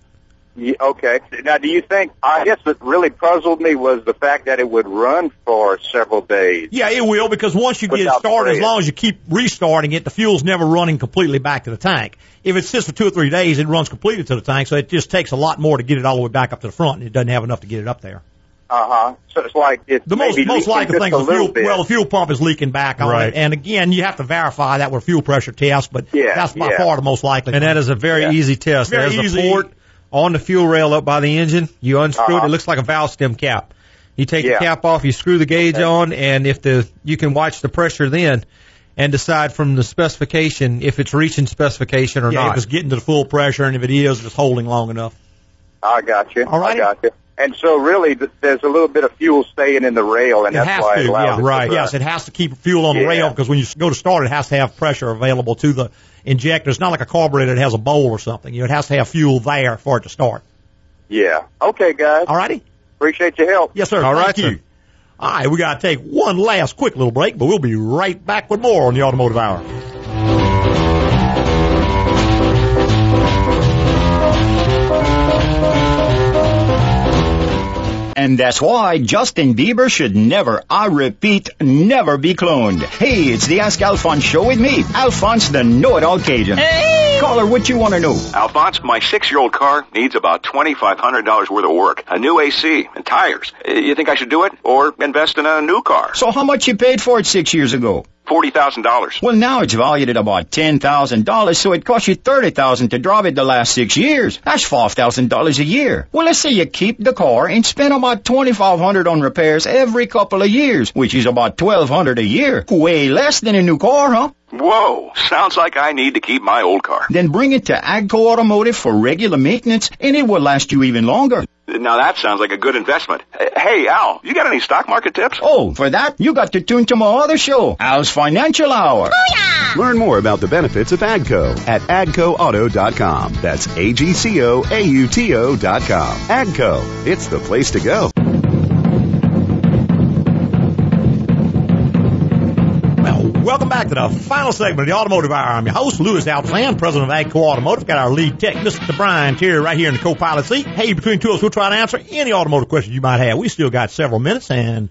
[SPEAKER 14] Yeah, okay. Now, do you think? I guess what really puzzled me was the fact that it would run for several days.
[SPEAKER 1] Yeah, it will because once you get it started, as long as you keep restarting it, the fuel's never running completely back to the tank. If it sits for two or three days, it runs completely to the tank, so it just takes a lot more to get it all the way back up to the front, and it doesn't have enough to get it up there.
[SPEAKER 14] Uh huh. So it's like it's
[SPEAKER 1] The most most likely thing is the fuel.
[SPEAKER 14] bit.
[SPEAKER 1] Well, the fuel pump is leaking back on
[SPEAKER 2] Right.
[SPEAKER 1] it, and again, you have to verify that with fuel pressure test. But
[SPEAKER 14] Yeah,
[SPEAKER 1] that's by
[SPEAKER 14] yeah.
[SPEAKER 1] far the most likely.
[SPEAKER 2] And
[SPEAKER 1] thing.
[SPEAKER 2] that is a very
[SPEAKER 14] Yeah.
[SPEAKER 2] easy test.
[SPEAKER 1] Very
[SPEAKER 2] There's
[SPEAKER 1] easy.
[SPEAKER 2] a port on the fuel rail up by the engine. You unscrew it.
[SPEAKER 14] Uh-huh.
[SPEAKER 2] It looks like a valve stem cap. You take
[SPEAKER 14] Yeah.
[SPEAKER 2] the cap off, you screw the gauge
[SPEAKER 14] Okay.
[SPEAKER 2] on, and if the you can watch the pressure then and decide from the specification if it's reaching specification or
[SPEAKER 1] yeah,
[SPEAKER 2] not.
[SPEAKER 1] if it's getting to the full pressure, and if it is, if it's holding long enough.
[SPEAKER 14] I got you.
[SPEAKER 1] All right.
[SPEAKER 14] I got you. And so really, th- there's a little bit of fuel staying in the rail, and
[SPEAKER 1] It
[SPEAKER 14] that's
[SPEAKER 1] has
[SPEAKER 14] why
[SPEAKER 1] to,
[SPEAKER 14] it allows
[SPEAKER 1] yeah,
[SPEAKER 14] it to
[SPEAKER 2] right.
[SPEAKER 1] Yes, it has to keep fuel on the
[SPEAKER 14] Yeah.
[SPEAKER 1] rail because when you go to start, it has to have pressure available to the injector. It's not like a carburetor that has a bowl or something. You know, it has to have fuel there for it to start.
[SPEAKER 14] Yeah. Okay, guys.
[SPEAKER 1] All righty.
[SPEAKER 14] Appreciate your help.
[SPEAKER 1] Yes, sir.
[SPEAKER 2] All
[SPEAKER 1] Thank
[SPEAKER 2] right,
[SPEAKER 1] you.
[SPEAKER 2] sir.
[SPEAKER 1] All right, we got to take one last quick little break, but we'll be right back with more on the Automotive Hour.
[SPEAKER 5] And that's why Justin Bieber should never, I repeat, never be cloned. Hey, it's the Ask Alphonse show with me, Alphonse the know-it-all Cajun. Hey! Caller, what you want to know?
[SPEAKER 6] Alphonse, my six-year-old car needs about $2,500 worth of work. A new AC and tires. You think I should do it? Or invest in a new car?
[SPEAKER 5] So how much you paid for it six years ago?
[SPEAKER 6] $40,000.
[SPEAKER 5] Well, now it's valued at about $10,000, so it cost you $30,000 to drive it the last six years. That's $5,000 a year. Well, let's say you keep the car and spend about $2,500 on repairs every couple of years, which is about $1,200 a year. Way less than a new car, huh?
[SPEAKER 6] Whoa, sounds like I need to keep my old car.
[SPEAKER 5] Then bring it to Agco Automotive for regular maintenance, and it will last you even longer.
[SPEAKER 6] Now that sounds like a good investment. Hey, Al, you got any stock market tips?
[SPEAKER 5] Oh, for that, you got to tune to my other show, Al's Financial Hour. Booyah!
[SPEAKER 7] Learn more about the benefits of AGCO at agcoauto.com. That's A-G-C-O-A-U-T-O dot com. AGCO. It's the place to go.
[SPEAKER 1] Welcome back to the final segment of the Automotive Hour. I'm your host, Louis Altazan, president of AGCO Automotive. Got our lead tech, Mr. Brian Terry, right here in the co-pilot seat. Hey, between two of us, we'll try to answer any automotive questions you might have. We still got several minutes and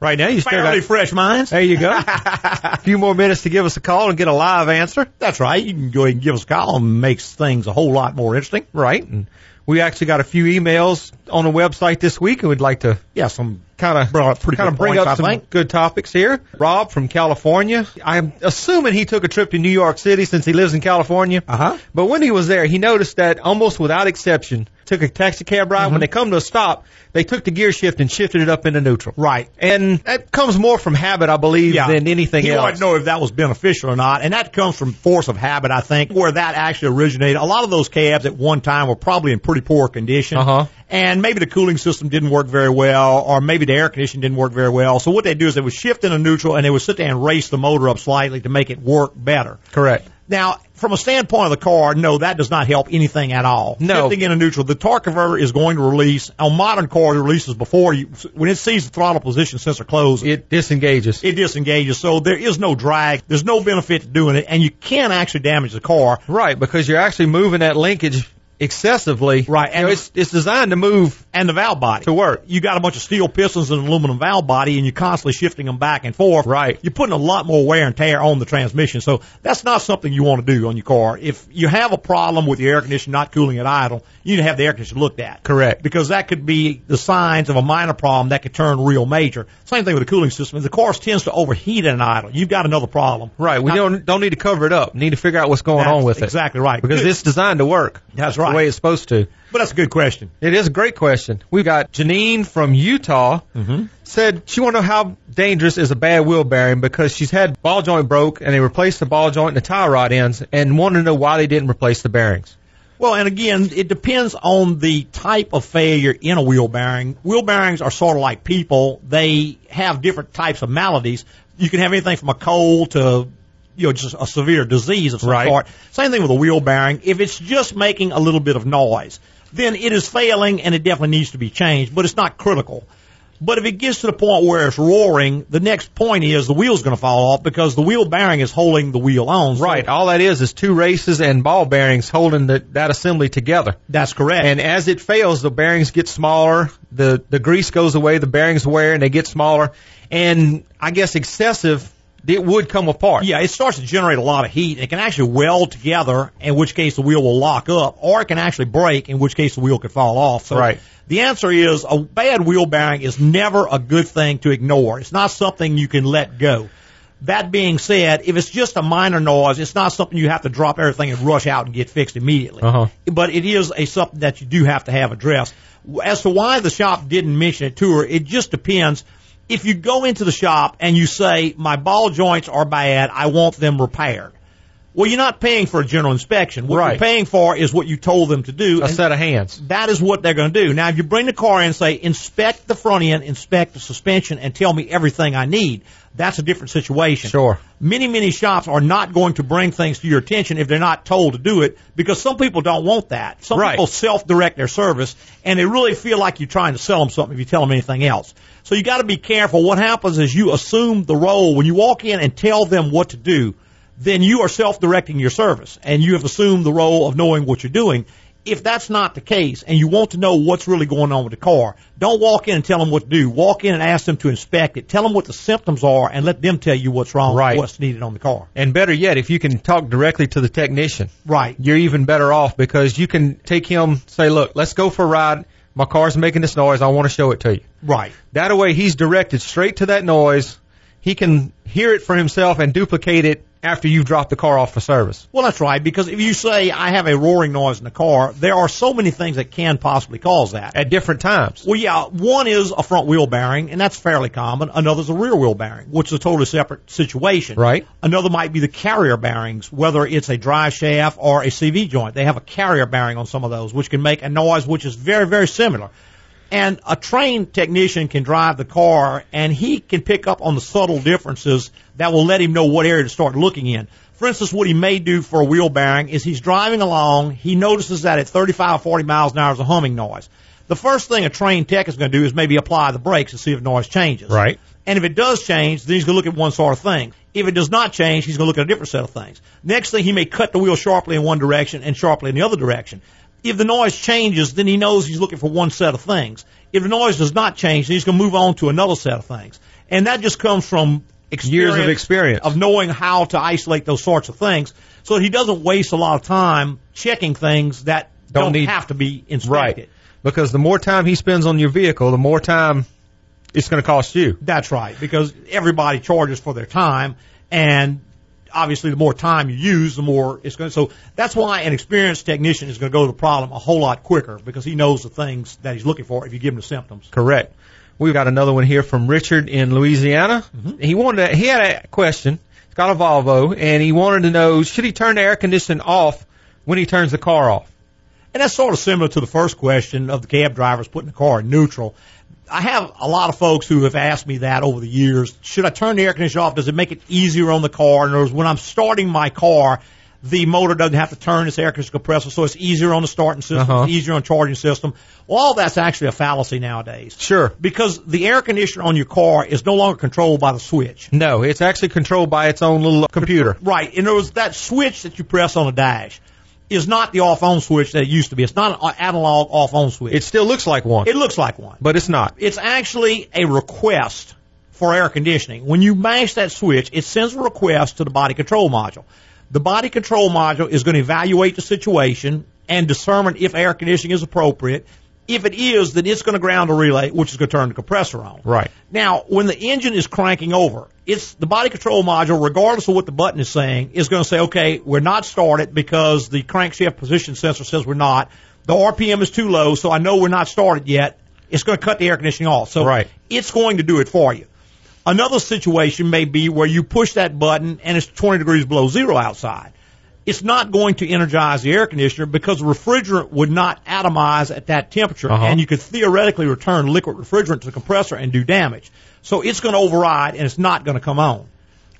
[SPEAKER 2] right now, you still
[SPEAKER 1] fairly
[SPEAKER 2] got
[SPEAKER 1] fresh minds.
[SPEAKER 2] There you go. *laughs* a few more minutes to give us a call and get a live answer.
[SPEAKER 1] That's right. You can go ahead and give us a call and makes things a whole lot more interesting.
[SPEAKER 2] Right. And we actually got a few emails on the website this week, and we'd like to
[SPEAKER 1] Yeah, some
[SPEAKER 2] kind of kind of bring
[SPEAKER 1] points,
[SPEAKER 2] up
[SPEAKER 1] I
[SPEAKER 2] some
[SPEAKER 1] think.
[SPEAKER 2] good topics here. Rob from California. I'm assuming he took a trip to New York City since he lives in California.
[SPEAKER 1] Uh-huh.
[SPEAKER 2] But when he was there, he noticed that almost without exception, took a taxi cab ride.
[SPEAKER 1] Mm-hmm.
[SPEAKER 2] When they come to a stop, they took the gear shift and shifted it up into neutral.
[SPEAKER 1] Right.
[SPEAKER 2] And that comes more from habit, I believe,
[SPEAKER 1] Yeah.
[SPEAKER 2] than anything
[SPEAKER 1] he
[SPEAKER 2] else.
[SPEAKER 1] wanted to know if that was beneficial or not, and that comes from force of habit, I think, where that actually originated. A lot of those cabs at one time were probably in pretty poor condition,
[SPEAKER 2] Uh-huh.
[SPEAKER 1] and maybe the cooling system didn't work very well, or maybe the air conditioning didn't work very well. So what they do is they would shift into neutral, and they would sit there and race the motor up slightly to make it work better.
[SPEAKER 2] Correct.
[SPEAKER 1] Now, from a standpoint of the car, no, that does not help anything at all.
[SPEAKER 2] No.
[SPEAKER 1] Shifting into neutral, the torque converter is going to release. On modern cars, it releases before you, when it sees the throttle position sensor close,
[SPEAKER 2] It disengages.
[SPEAKER 1] it disengages. So there is no drag. There's no benefit to doing it, and you can actually damage the car.
[SPEAKER 2] Right, because you're actually moving that linkage excessively.
[SPEAKER 1] Right,
[SPEAKER 2] You
[SPEAKER 1] and
[SPEAKER 2] know, it's it's designed to move
[SPEAKER 1] and the valve body
[SPEAKER 2] to work.
[SPEAKER 1] You got a bunch of steel pistons and an aluminum valve body, and you're constantly shifting them back and forth.
[SPEAKER 2] Right.
[SPEAKER 1] You're putting a lot more wear and tear on the transmission. So that's not something you want to do on your car. If you have a problem with your air conditioner not cooling at idle, you need to have the air conditioner looked at.
[SPEAKER 2] Correct.
[SPEAKER 1] Because that could be the signs of a minor problem that could turn real major. Same thing with the cooling system. If the car tends to overheat at an idle, you've got another problem.
[SPEAKER 2] Right. We
[SPEAKER 1] Not-
[SPEAKER 2] don't don't need to cover it up. We need to figure out what's going on with it.
[SPEAKER 1] exactly right.
[SPEAKER 2] Because it's designed to work.
[SPEAKER 1] That's
[SPEAKER 2] The
[SPEAKER 1] right.
[SPEAKER 2] way it's supposed to.
[SPEAKER 1] But that's a good question.
[SPEAKER 2] It is a great question. We've got Janine from Utah
[SPEAKER 1] Mm-hmm.
[SPEAKER 2] said she want to know how dangerous is a bad wheel bearing because she's had ball joint broke and they replaced the ball joint and the tie rod ends and wanted to know why they didn't replace the bearings.
[SPEAKER 1] Well, and again, it depends on the type of failure in a wheel bearing. Wheel bearings are sort of like people. They have different types of maladies. You can have anything from a cold to, you know, just a severe disease of some
[SPEAKER 2] Right.
[SPEAKER 1] sort. Same thing with a wheel bearing. If it's just making a little bit of noise, then it is failing and it definitely needs to be changed, but it's not critical. But if it gets to the point where it's roaring, the next point is the wheel's going to fall off because the wheel bearing is holding the wheel on. So
[SPEAKER 2] Right. All that is is two races and ball bearings holding the, that assembly together.
[SPEAKER 1] That's correct.
[SPEAKER 2] And as it fails, the bearings get smaller, the, the grease goes away, the bearings wear and they get smaller. And I guess excessive, it would come apart.
[SPEAKER 1] Yeah, it starts to generate a lot of heat. It can actually weld together, in which case the wheel will lock up, or it can actually break, in which case the wheel could fall off. So
[SPEAKER 2] Right.
[SPEAKER 1] the answer is a bad wheel bearing is never a good thing to ignore. It's not something you can let go. That being said, if it's just a minor noise, it's not something you have to drop everything and rush out and get fixed immediately.
[SPEAKER 2] Uh-huh.
[SPEAKER 1] But it is a something that you do have to have addressed. As to why the shop didn't mention it to her, it just depends. If you go into the shop and you say, my ball joints are bad, I want them repaired. Well, you're not paying for a general inspection. What
[SPEAKER 2] Right.
[SPEAKER 1] you're paying for is what you told them to do.
[SPEAKER 2] A set of hands.
[SPEAKER 1] That is what they're going to do. Now, if you bring the car in and say, inspect the front end, inspect the suspension, and tell me everything I need, that's a different situation.
[SPEAKER 2] Sure.
[SPEAKER 1] Many, many shops are not going to bring things to your attention if they're not told to do it because some people don't want that. Some
[SPEAKER 2] Right.
[SPEAKER 1] people self-direct their service and they really feel like you're trying to sell them something if you tell them anything else. So you got to be careful. What happens is you assume the role when you walk in and tell them what to do, then you are self-directing your service and you have assumed the role of knowing what you're doing. If that's not the case and you want to know what's really going on with the car, don't walk in and tell them what to do. Walk in and ask them to inspect it. Tell them what the symptoms are and let them tell you what's wrong,
[SPEAKER 2] Right.
[SPEAKER 1] what's needed on the car.
[SPEAKER 2] And better yet, if you can talk directly to the technician,
[SPEAKER 1] Right.
[SPEAKER 2] you're even better off because you can take him, say, look, let's go for a ride. My car's making this noise. I want to show it to you.
[SPEAKER 1] Right.
[SPEAKER 2] That way he's directed straight to that noise. He can hear it for himself and duplicate it after you've dropped the car off for service.
[SPEAKER 1] Well, that's right, because if you say, I have a roaring noise in the car, there are so many things that can possibly cause that.
[SPEAKER 2] At different times.
[SPEAKER 1] Well, yeah, one is a front wheel bearing, and that's fairly common. Another is a rear wheel bearing, which is a totally separate situation.
[SPEAKER 2] Right.
[SPEAKER 1] Another might be the carrier bearings, whether it's a drive shaft or a CV joint. They have a carrier bearing on some of those, which can make a noise which is very, very similar. And a trained technician can drive the car and he can pick up on the subtle differences that will let him know what area to start looking in. For instance, what he may do for a wheel bearing is he's driving along, he notices that at 35, 40 miles an hour is a humming noise. The first thing a trained tech is going to do is maybe apply the brakes and see if noise changes.
[SPEAKER 2] Right.
[SPEAKER 1] And if it does change, then he's going to look at one sort of thing. If it does not change, he's going to look at a different set of things. Next thing, he may cut the wheel sharply in one direction and sharply in the other direction. If the noise changes, then he knows he's looking for one set of things. If the noise does not change, then he's going to move on to another set of things. And that just comes from
[SPEAKER 2] Years of experience.
[SPEAKER 1] of knowing how to isolate those sorts of things so he doesn't waste a lot of time checking things that
[SPEAKER 2] Don't
[SPEAKER 1] don't,
[SPEAKER 2] need-
[SPEAKER 1] have to be inspected.
[SPEAKER 2] Right. Because the more time he spends on your vehicle, the more time it's going to cost you.
[SPEAKER 1] That's right, because everybody charges for their time, and obviously the more time you use, the more it's going to. So that's why an experienced technician is going to go to the problem a whole lot quicker because he knows the things that he's looking for if you give him the symptoms.
[SPEAKER 2] Correct. We've got another one here from Richard in Louisiana. Mm-hmm. He wanted to, he had a question. He's got a Volvo and he wanted to know should he turn the air conditioning off when he turns the car off?
[SPEAKER 1] And that's sort of similar to the first question of the cab drivers putting the car in neutral. I have a lot of folks who have asked me that over the years. Should I turn the air conditioner off? Does it make it easier on the car? In other words, when I'm starting my car, the motor doesn't have to turn its air conditioner compressor, so it's easier on the starting system,
[SPEAKER 2] Uh-huh.
[SPEAKER 1] easier on charging system. Well, all that's actually a fallacy nowadays.
[SPEAKER 2] Sure.
[SPEAKER 1] Because the air conditioner on your car is no longer controlled by the switch.
[SPEAKER 2] No, it's actually controlled by its own little computer.
[SPEAKER 1] Right. And there was that switch that you press on the dash is not the off-on switch that it used to be. It's not an analog off-on switch.
[SPEAKER 2] It still looks like one,
[SPEAKER 1] It looks like one.
[SPEAKER 2] but it's not.
[SPEAKER 1] It's actually a request for air conditioning. When you mash that switch, it sends a request to the body control module. The body control module is going to evaluate the situation and determine if air conditioning is appropriate. If it is, then it's going to ground a relay, which is going to turn the compressor on.
[SPEAKER 2] Right.
[SPEAKER 1] Now, when the engine is cranking over, it's the body control module, regardless of what the button is saying, is going to say, okay, we're not started because the crankshaft position sensor says we're not. The RPM is too low, so I know we're not started yet. It's going to cut the air conditioning off. So
[SPEAKER 2] Right.
[SPEAKER 1] it's going to do it for you. Another situation may be where you push that button and it's 20 degrees below zero outside. It's not going to energize the air conditioner because the refrigerant would not atomize at that temperature
[SPEAKER 2] Uh-huh.
[SPEAKER 1] and you could theoretically return liquid refrigerant to the compressor and do damage. So it's going to override and it's not going to come on.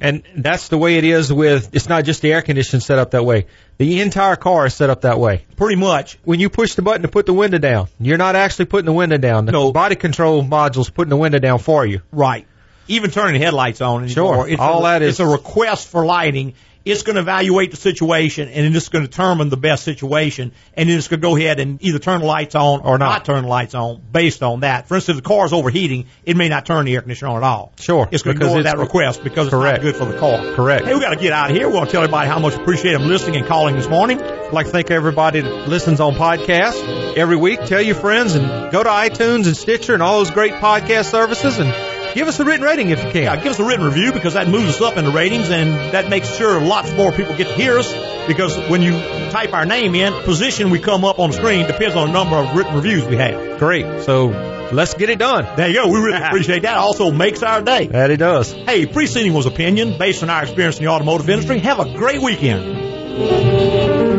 [SPEAKER 2] And that's the way it is with, it's not just the air conditioning set up that way. The entire car is set up that way.
[SPEAKER 1] Pretty much.
[SPEAKER 2] When you push the button to put the window down, you're not actually putting the window down. The
[SPEAKER 1] No.
[SPEAKER 2] body control module's putting the window down for you.
[SPEAKER 1] Right. Even turning the headlights on anymore.
[SPEAKER 2] Sure.
[SPEAKER 1] It's
[SPEAKER 2] All
[SPEAKER 1] a,
[SPEAKER 2] that is-
[SPEAKER 1] It's a request for lighting. It's going to evaluate the situation and it's going to determine the best situation. And then it's going to go ahead and either turn the lights on or not turn the lights on based on that. For instance, if the car is overheating, it may not turn the air conditioner on at all.
[SPEAKER 2] Sure.
[SPEAKER 1] It's going to
[SPEAKER 2] because
[SPEAKER 1] ignore
[SPEAKER 2] it's-
[SPEAKER 1] that request because it's
[SPEAKER 2] Correct.
[SPEAKER 1] not good for the car.
[SPEAKER 2] Correct.
[SPEAKER 1] Hey, we got to get out of here. We want to tell everybody how much we appreciate them listening and calling this morning.
[SPEAKER 2] I'd like to thank everybody that listens on podcasts every week. Tell your friends and go to iTunes and Stitcher and all those great podcast services and give us a written rating if you can.
[SPEAKER 1] Yeah, give us a written review because that moves us up in the ratings and that makes sure lots more people get to hear us because when you type our name in, position we come up on the screen depends on the number of written reviews we have.
[SPEAKER 2] Great. So let's get it done.
[SPEAKER 1] There you go. We really *laughs* appreciate that. Also makes our day.
[SPEAKER 2] That it does.
[SPEAKER 1] Hey, preceding was opinion based on our experience in the automotive industry. Have a great weekend.